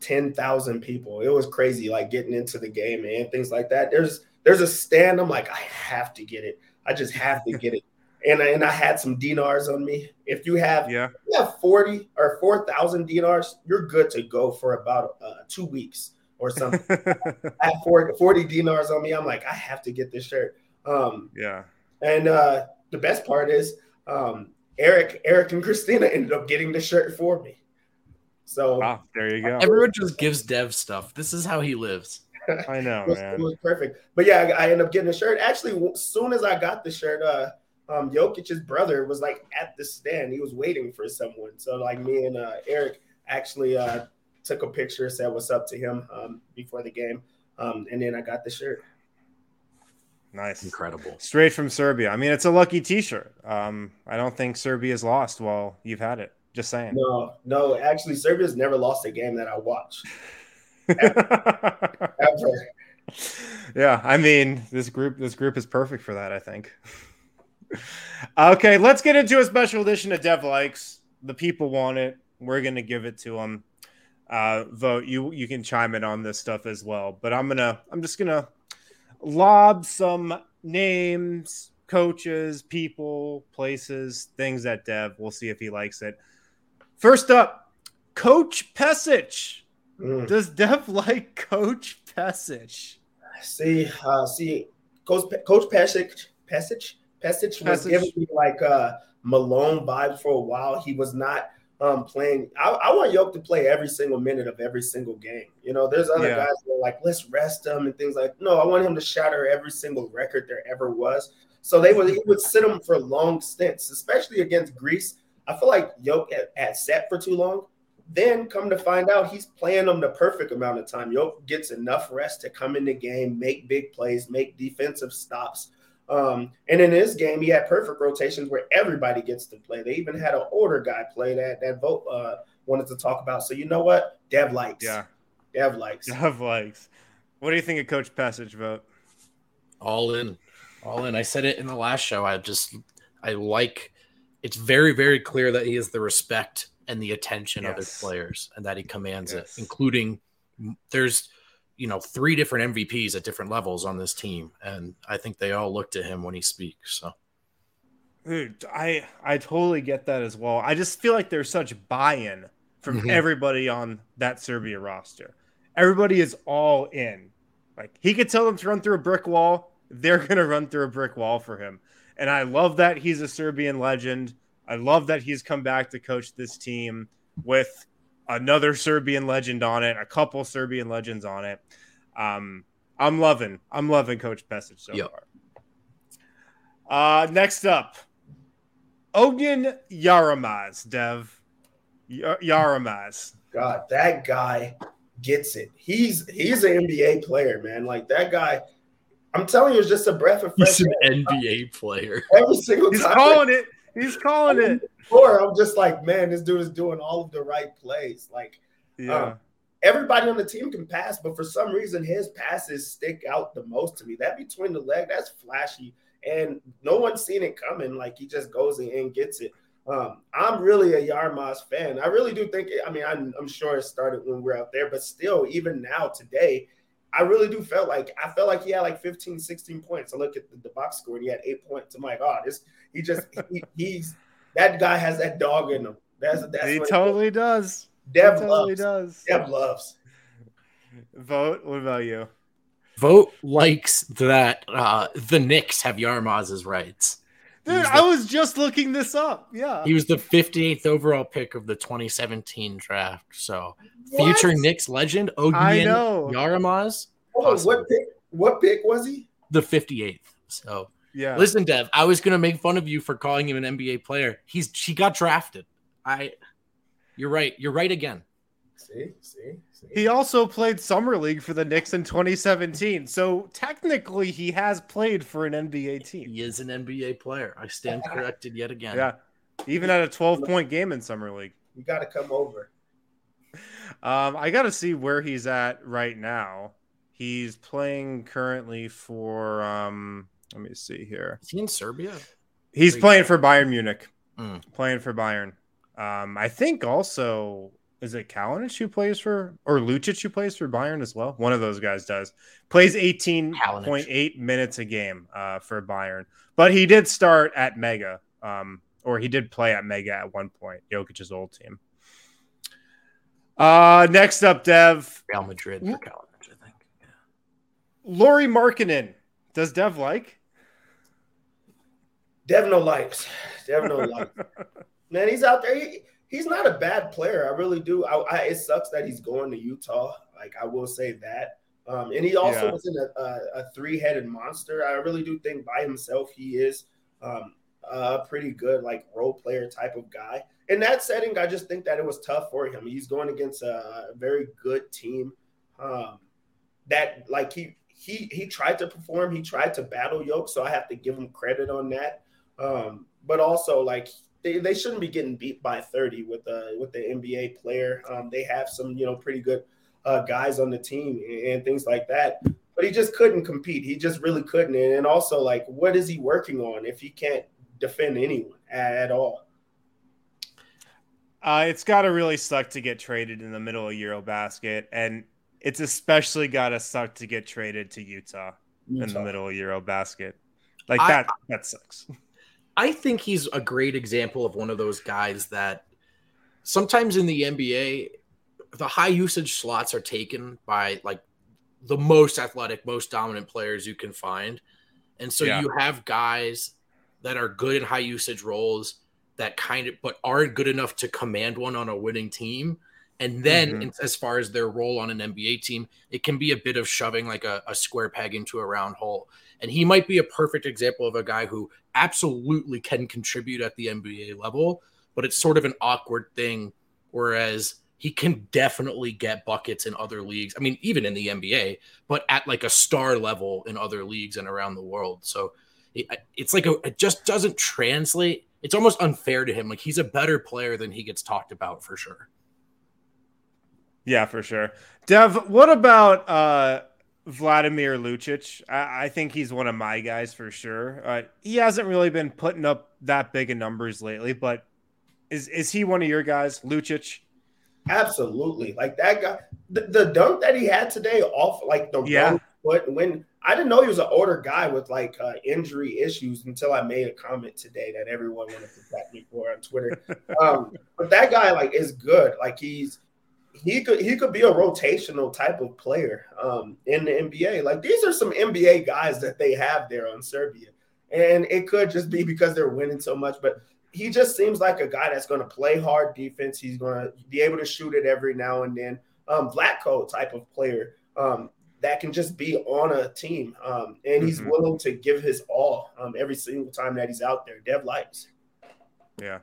ten thousand people. It was crazy, like getting into the game and things like that. There's there's a stand. I'm like, I have to get it. I just have to get it. And and I had some dinars on me. If you have yeah, you have forty or four thousand dinars, you're good to go for about uh, two weeks or something. I have 40, 40 dinars on me. I'm like, I have to get this shirt. Um, yeah. And uh, the best part is um, Eric, Eric, and Christina ended up getting the shirt for me. So wow, there you go. Everyone just gives Dev stuff. This is how he lives. I know, it, was, man. it was perfect. But yeah, I, I ended up getting a shirt. Actually, as soon as I got the shirt, uh, um, Jokic's brother was like at the stand. He was waiting for someone. So like me and uh, Eric actually uh, took a picture, said what's up to him um, before the game, um, and then I got the shirt. Nice. Incredible. Straight from Serbia. I mean, it's a lucky t-shirt. Um, I don't think Serbia's lost while you've had it. Just saying. No, no, actually Serbia's never lost a game that I watched. Ever. Ever. Yeah, I mean, this group this group is perfect for that, I think. Okay, let's get into a special edition of Dev Likes. The people want it. We're going to give it to them. Uh, Vogt. You you can chime in on this stuff as well, but I'm gonna I'm just gonna lob some names, coaches, people, places, things at Dev. We'll see if he likes it. First up, Coach Pesic. Mm. Does Dev like Coach Pesic? See, uh, see, Coach Coach Pesic, Pesic, Pesic was Pesic. giving me like uh, Malone vibes for a while. He was not um, playing. I, I want Yoke to play every single minute of every single game. You know, there's other Yeah. guys that are like, let's rest him and things like. No, I want him to shatter every single record there ever was. So they would he would sit him for long stints, especially against Greece. I feel like Yoke had, had set for too long. Then come to find out, he's playing them the perfect amount of time. Yoke gets enough rest to come in the game, make big plays, make defensive stops. Um, and in this game, he had perfect rotations where everybody gets to play. They even had an older guy play that that Vogt uh, wanted to talk about. So you know what? Dev likes. Yeah, Dev likes. Dev likes. What do you think of Coach Pesic Vogt? All in. All in. I said it in the last show. I just I like it's very, very clear that he has the respect and the attention of his players and that he commands Yes. it, including there's you know three different MVPs at different levels on this team. And I think they all look to him when he speaks. So Dude, I I totally get that as well. I just feel like there's such buy-in from Mhm. everybody on that Serbia roster. Everybody is all in. Like he could tell them to run through a brick wall, they're gonna run through a brick wall for him. And I love that he's a Serbian legend. I love that he's come back to coach this team with another Serbian legend on it, a couple Serbian legends on it. Um, I'm loving, I'm loving Coach Pesic so Yep. far. Uh, next up, Ognjen Jaramaz, Dev. Y- Jaramaz. God, that guy gets it. He's he's an NBA player, man. Like that guy. I'm telling you, it's just a breath of fresh He's an air. NBA player. Every single He's time. calling it. He's calling it. Before, I'm just like, man, this dude is doing all of the right plays. Like Yeah. Um, everybody on the team can pass, but for some reason his passes stick out the most to me. That between the leg, that's flashy, and no one's seen it coming. Like he just goes in and gets it. Um, I'm really a Jaramaz fan. I really do think. I mean, I'm, I'm sure it started when we are out there, but still, even now today, I really do felt like I felt like he had like 15, 16 points. I look at the, the box score and he had eight points. I'm like, oh, this he just he, he's that guy has that dog in him. That's that's he what totally does. Dev he totally loves. does. Dev loves. Vogt. What about you? Vogt likes that uh, the Knicks have Jaramaz's rights. Dude, He's I was just looking this up. Yeah. He was the 58th overall pick of the 2017 draft. So, What? future Knicks legend I Ognjen know. Jaramaz, Hold what pick? What pick was he? the 58th. So, yeah. listen, Dev, I was gonna make fun of you for calling him an NBA player. He's she got drafted. I, you're right. You're right again. See, see, see. He also played summer league for the Knicks in 2017. So technically, he has played for an NBA team. He is an NBA player. I stand corrected yet again. Yeah. Even at a 12 point game in summer league. You got to come over. Um, I got to see where he's at right now. He's playing currently for, um, let me see here. Is he in Serbia? He's playing for Bayern Munich. Mm. Playing for Bayern. Um, I think also is it Kalinic who plays for or Lucic who plays for Bayern as well? One of those guys does. Plays 18.8 minutes a game uh, for Bayern. But he did start at Mega. Um, or he did play at Mega at one point, Jokic's old team. Uh next up, Dev. Real Madrid for Kalinic, I think. Yeah. Lauri Markkanen. Does Dev like? Dev no likes. Dev no likes. Man, he's out there. He, he's not a bad player. I really do. I, I, it sucks that he's going to Utah. Like I will say that. Um, and he also Yeah. wasn't a, a, a three-headed monster. I really do think by himself he is um, a pretty good like role player type of guy. In that setting, I just think that it was tough for him. He's going against a very good team. Um, that like he he he tried to perform. He tried to battle Yoke, so I have to give him credit on that. Um, but also like they, they shouldn't be getting beat by 30 with the with the NBA player. Um, they have some you know pretty good uh, guys on the team and, and things like that. But he just couldn't compete. He just really couldn't. And, and also like what is he working on if he can't defend anyone at, at all? Uh, it's got to really suck to get traded in the middle of Eurobasket, and it's especially got to suck to get traded to Utah, in the middle of Eurobasket. Like I- that, that sucks. I think he's a great example of one of those guys that sometimes in the NBA, the high usage slots are taken by like the most athletic, most dominant players you can find. And so Yeah. you have guys that are good in high usage roles that kind of, but aren't good enough to command one on a winning team. And then, Mhm. in- as far as their role on an NBA team, it can be a bit of shoving like a, a square peg into a round hole. And he might be a perfect example of a guy who absolutely can contribute at the NBA level, but it's sort of an awkward thing. Whereas he can definitely get buckets in other leagues. I mean, even in the NBA, but at like a star level in other leagues and around the world. So it, it's like a, it just doesn't translate. It's almost unfair to him. Like he's a better player than he gets talked about for sure. Yeah, for sure. Dev, what about uh, Vladimir Lucic? I, I think he's one of my guys for sure. Uh, he hasn't really been putting up that big of numbers lately, but is is he one of your guys, Lucic? Absolutely. Like that guy, the, the dunk that he had today off like the Yeah. foot when I didn't know he was an older guy with like uh, injury issues until I made a comment today that everyone wanted to attack me for on Twitter. um, but that guy like is good. Like he's he could he could be a rotational type of player um, in the NBA. Like these are some NBA guys that they have there on Serbia, and it could just be because they're winning so much. But he just seems like a guy that's going to play hard defense. He's going to be able to shoot it every now and then. Um, Vlatko type of player um, that can just be on a team, um, and he's Mhm. willing to give his all um, every single time that he's out there. Dev likes. Yeah.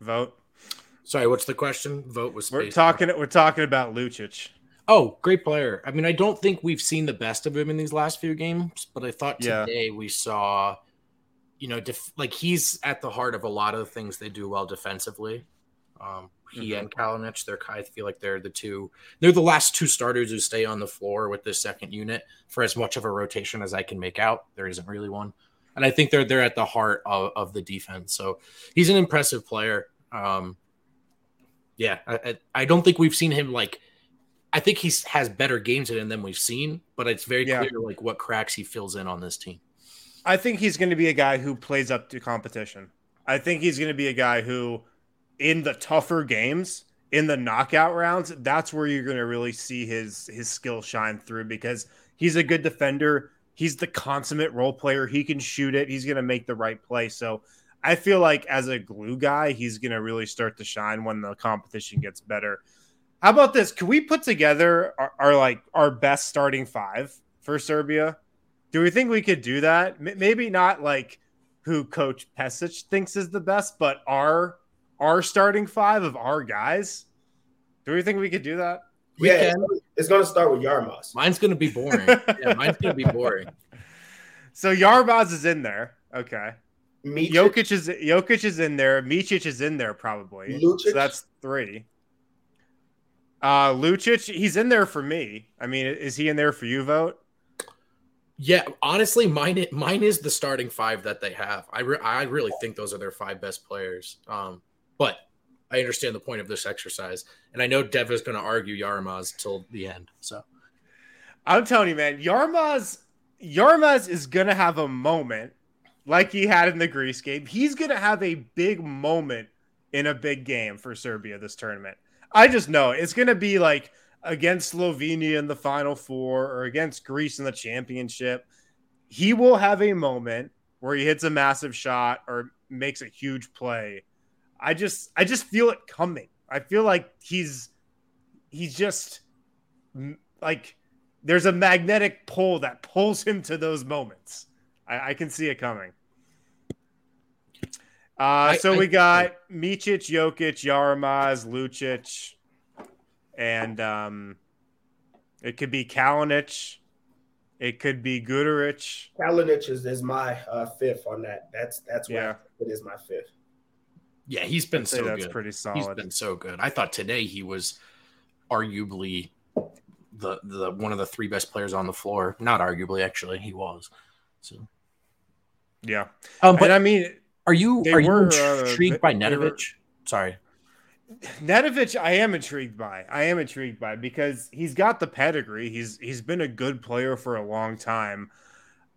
Vogt. Sorry, what's the question? Vogt was We're talking. We're talking about Lucic. Oh, great player. I mean, I don't think we've seen the best of him in these last few games, but I thought Yeah. today we saw, you know, def- like he's at the heart of a lot of the things they do well defensively. Um, he Mhm. and Kalinic, they're kind I feel like they're the two. They're the last two starters who stay on the floor with this second unit for as much of a rotation as I can make out. There isn't really one, and I think they're they're at the heart of, of the defense. So he's an impressive player. Um, yeah, I, I, don't think we've seen him like. I think he has better games in him than we've seen, but it's very Yeah. clear like what cracks he fills in on this team. I think he's going to be a guy who plays up to competition. I think he's going to be a guy who, in the tougher games, in the knockout rounds, that's where you're going to really see his his skill shine through because he's a good defender. He's the consummate role player. He can shoot it. He's going to make the right play. So I feel like as a glue guy, he's going to really start to shine when the competition gets better. How about this? Can we put together our, our like our best starting five for Serbia? Do we think we could do that? M- maybe not like who Coach Pesic thinks is the best, but our our starting five of our guys. Do we think we could do that? We yeah, can. it's, it's going to start with Jaramaz. Mine's gonna be boring. yeah, mine's gonna be boring. So Jaramaz is in there. Okay. Mitic, Jokic is Jokic is in there. Micic is in there probably. Lucic? So that's three. Uh Lucic, he's in there for me. I mean, is he in there for you Vogt? Yeah, honestly, mine mine is the starting five that they have. I re- I really think those are their five best players. Um, but I understand the point of this exercise, and I know Dev is going to argue Jaramaz till the end. So I'm telling you, man, Jaramaz Jaramaz is gonna have a moment like he had in the Greece game. He's gonna have a big moment in a big game for Serbia this tournament. I just know it's gonna be like against Slovenia in the final four or against Greece in the championship. He will have a moment where he hits a massive shot or makes a huge play. I just I just feel it coming. I feel like he's he's just like there's a magnetic pull that pulls him to those moments. I, I can see it coming. Uh, I- so I- we got Micic, Jokic, Jaramaz, Lucic, and um, it could be Kalinic. It could be Guduric. Kalinic is, is my uh, fifth on that. That's that's why Yeah. it is my fifth. yeah, he's been so that's good. pretty He's solid. been so good. I thought today he was arguably the the one of the three best players on the floor. Not arguably, actually, he was. So, Yeah, um, but and I mean, are you are you were, uh, intrigued by they- they were- Sorry. Nedovic, I am intrigued by. I am intrigued by because he's got the pedigree. He's he's been a good player for a long time.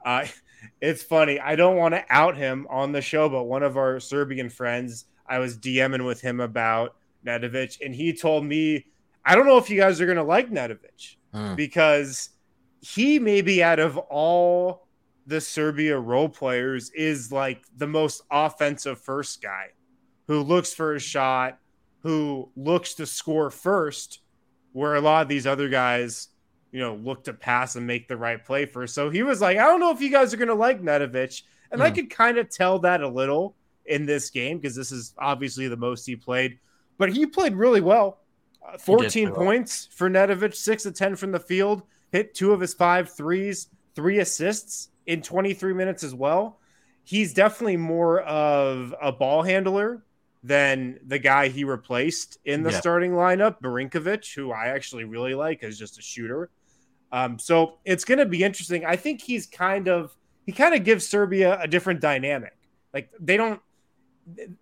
Uh, it's funny. I don't want to out him on the show, but one of our Serbian friends, I was DMing with him about Nedovic, and he told me, I don't know if you guys are gonna like Nedovic Hmm. because he maybe out of all the Serbia role players is like the most offensive first guy who looks for a shot, who looks to score first, where a lot of these other guys, you know, look to pass and make the right play first. So he was like, I don't know if you guys are going to like Nedovic. And I Hmm. could kind of tell that a little in this game because this is obviously the most he played, but he played really well. Uh, 14 play well. points for Nedovic, 6 of 10 from the field, hit two of his five threes, three assists in 23 minutes as well. He's definitely more of a ball handler than the guy he replaced in the Yeah. starting lineup, Marinkovic, who I actually really like as just a shooter. Um, so it's going to be interesting. I think he's kind of he kind of gives Serbia a different dynamic. Like they don't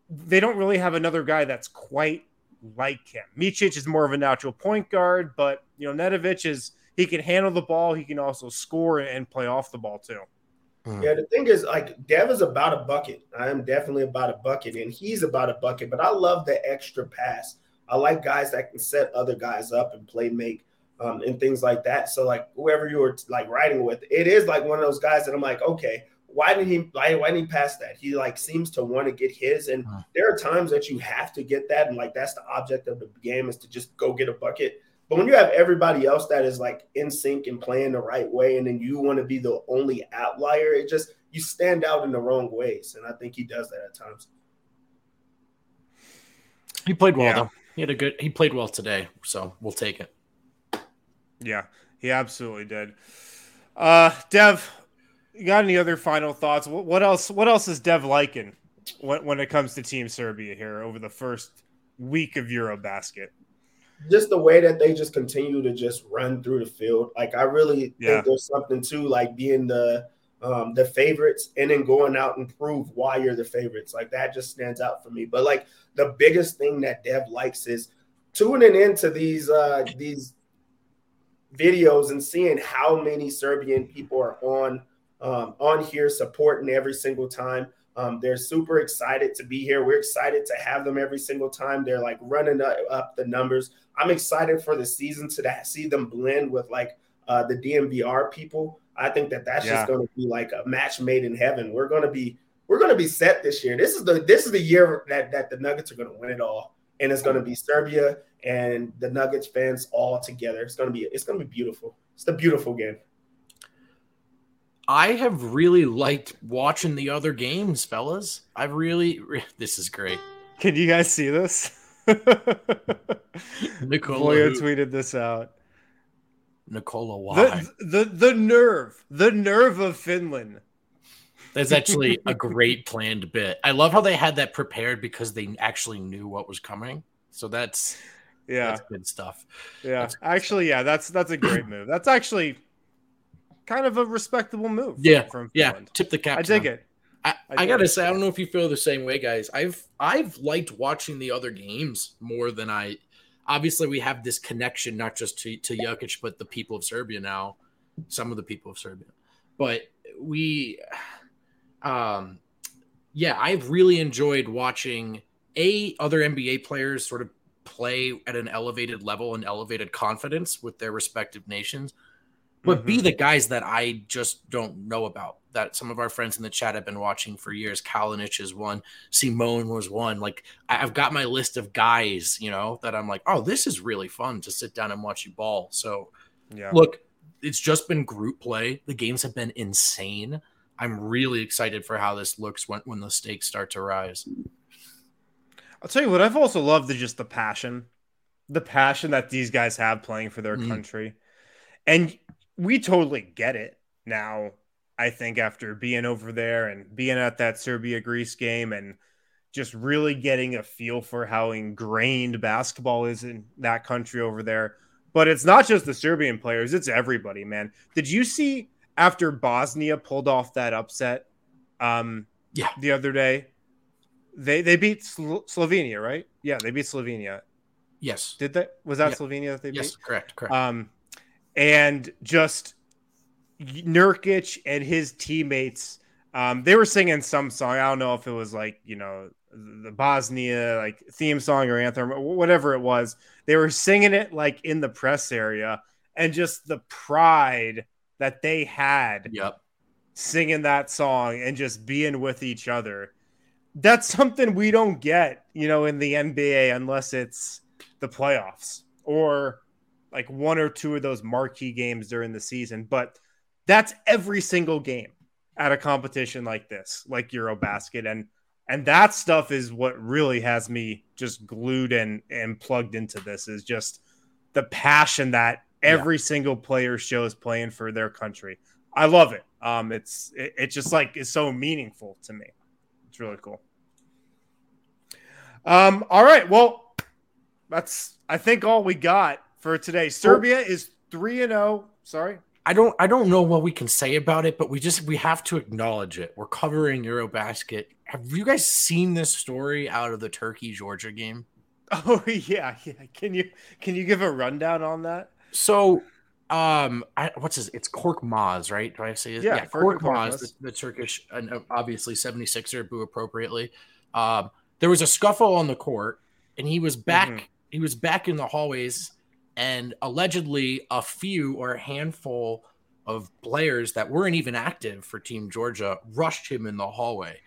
they don't really have another guy that's quite like him. Micic is more of a natural point guard, but you know Nedovic is he can handle the ball. He can also score and play off the ball too. Yeah, the thing is, like, Dev is about a bucket. I am definitely about a bucket, and he's about a bucket. But I love the extra pass. I like guys that can set other guys up and play make um, and things like that. So, like, whoever you were like riding with, it is like one of those guys that I'm like, okay, why didn't he why, why didn't he pass that? He like seems to want to get his, and Huh. there are times that you have to get that, and like that's the object of the game is to just go get a bucket. But when you have everybody else that is like in sync and playing the right way, and then you want to be the only outlier, it just you stand out in the wrong ways. And I think he does that at times. He played well yeah. though. He had a good. He played well today, so we'll take it. Yeah, he absolutely did. Uh, Dev, you got any other final thoughts? What else? What else is Dev liking when when it comes to Team Serbia here over the first week of EuroBasket? Just the way that they just continue to just run through the field. Like I really yeah. think there's something to like being the um, the favorites and then going out and prove why you're the favorites. Like that just stands out for me. But like the biggest thing that Dev likes is tuning into these uh, these videos and seeing how many Serbian people are on um, on here supporting every single time. Um, they're super excited to be here. We're excited to have them every single time. They're like running up the numbers. I'm excited for the season to that, see them blend with like uh, the DNVR people. I think that that's yeah. just going to be like a match made in heaven. We're going to be we're going to be set this year. This is the this is the year that that the Nuggets are going to win it all, and it's going to be Serbia and the Nuggets fans all together. It's going to be it's going to be beautiful. It's the beautiful game. I have really liked watching the other games, fellas. I've really this is great. Can you guys see this? Nicola tweeted this out. Nicola, why? The, the the nerve, the nerve of Finland. That's actually a great planned bit. I love how they had that prepared because they actually knew what was coming. So that's yeah, that's good stuff. Yeah, good actually, stuff. yeah, that's that's a great move. That's actually kind of a respectable move. Yeah, from yeah. Tip the cap. I dig it. I, I, I gotta say, I don't know if you feel the same way, guys. I've I've liked watching the other games more than I obviously we have this connection not just to, to Jokic, but the people of Serbia now, some of the people of Serbia. But we um yeah, I've really enjoyed watching a other NBA players sort of play at an elevated level and elevated confidence with their respective nations but mm-hmm. be the guys that I just don't know about. That some of our friends in the chat have been watching for years. Kalinic is one. Simone was one. Like I've got my list of guys, you know, that I'm like, oh, this is really fun to sit down and watch you ball. So, yeah. Look, it's just been group play. The games have been insane. I'm really excited for how this looks when when the stakes start to rise. I'll tell you what. I've also loved the just the passion, the passion that these guys have playing for their mm. country, and we totally get it now. I think after being over there and being at that Serbia Greece game and just really getting a feel for how ingrained basketball is in that country over there. But it's not just the Serbian players, it's everybody, man. Did you see after Bosnia pulled off that upset um yeah the other day? They they beat Slo- Slovenia, right? Yeah, they beat Slovenia. Yes. Did that was that yeah. Slovenia that they beat? Yes, correct, correct. Um and just Nurkic and his teammates. Um, they were singing some song. I don't know if it was like you know the Bosnia like theme song or anthem, or whatever it was. They were singing it like in the press area, and just the pride that they had. Yep. Singing that song and just being with each other. That's something we don't get, you know, in the NBA unless it's the playoffs or like one or two of those marquee games during the season, but that's every single game at a competition like this, like Eurobasket. And and that stuff is what really has me just glued and and plugged into this is just the passion that every yeah. single player shows playing for their country. I love it. Um, it's it, it just like is so meaningful to me. It's really cool. Um, all right, well, that's I think all we got for today. Serbia oh. is 3 and 0. Sorry. I don't I don't know what we can say about it, but we just we have to acknowledge it. We're covering Eurobasket. Have you guys seen this story out of the Turkey Georgia game? Oh yeah, yeah. Can you can you give a rundown on that? So um I, what's his it's Korkmaz, right? Do I say it? Yeah, yeah Korkmaz, the, the, Turkish and obviously 76er boo appropriately. Um there was a scuffle on the court and he was back mm-hmm. he was back in the hallways and allegedly a few or a handful of players that weren't even active for Team Georgia rushed him in the hallway.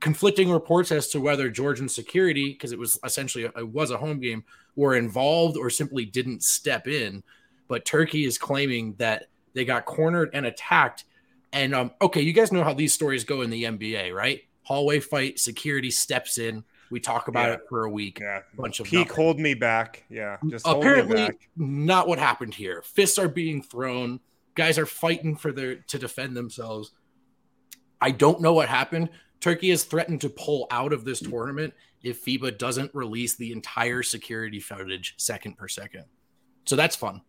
Conflicting reports as to whether Georgian security, because it was essentially a, it was a home game, were involved or simply didn't step in. But Turkey is claiming that they got cornered and attacked. And um, okay, you guys know how these stories go in the NBA, right? Hallway fight, security steps in, We talk about Yeah. it for a week. Yeah. Bunch of Peak nothing. hold me back. Yeah. Just Apparently, not what happened here. Fists are being thrown. Guys are fighting for their to defend themselves. I don't know what happened. Turkey has threatened to pull out of this tournament if FIBA doesn't release the entire security footage second per second. So that's fun.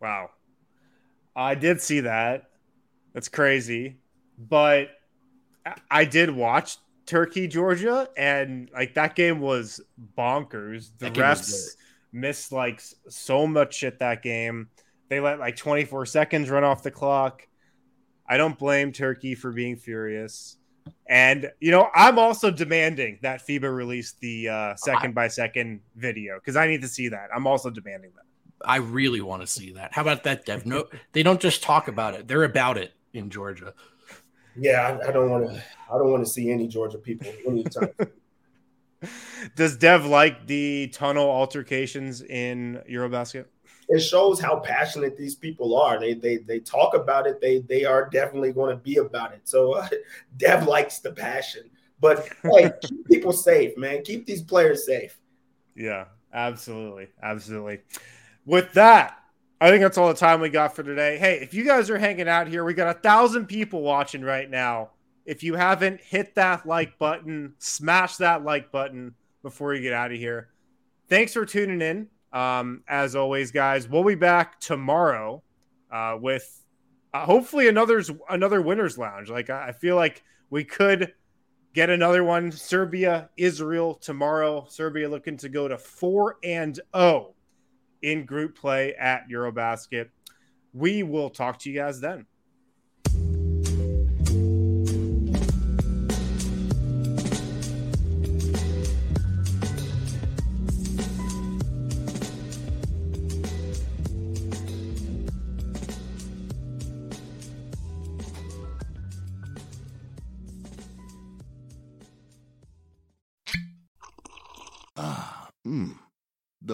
Wow. I did see that. That's crazy. But I did watch Turkey, Georgia, and like that game was bonkers. The was refs missed like so much shit that game. They let like 24 seconds run off the clock. I don't blame Turkey for being furious. And you know, I'm also demanding that FIBA release the uh, second by second video because I need to see that. I'm also demanding that. I really want to see that. How about that, Dev? No, they don't just talk about it; they're about it in Georgia. Yeah, I, I don't want to. I don't want to see any Georgia people anytime. Does Dev like the tunnel altercations in Eurobasket? it shows how passionate these people are. They they they talk about it. They they are definitely going to be about it. So uh, Dev likes the passion, but hey, keep people safe, man. Keep these players safe. Yeah, absolutely. Absolutely. With that, I think that's all the time we got for today. Hey, if you guys are hanging out here, we got a thousand people watching right now. If you haven't hit that like button, smash that like button before you get out of here. Thanks for tuning in. Um, as always, guys, we'll be back tomorrow uh, with uh, hopefully another's another winners lounge. Like I I feel like we could get another one. Serbia, Israel tomorrow. Serbia looking to go to four and zero in group play at Eurobasket. We will talk to you guys then.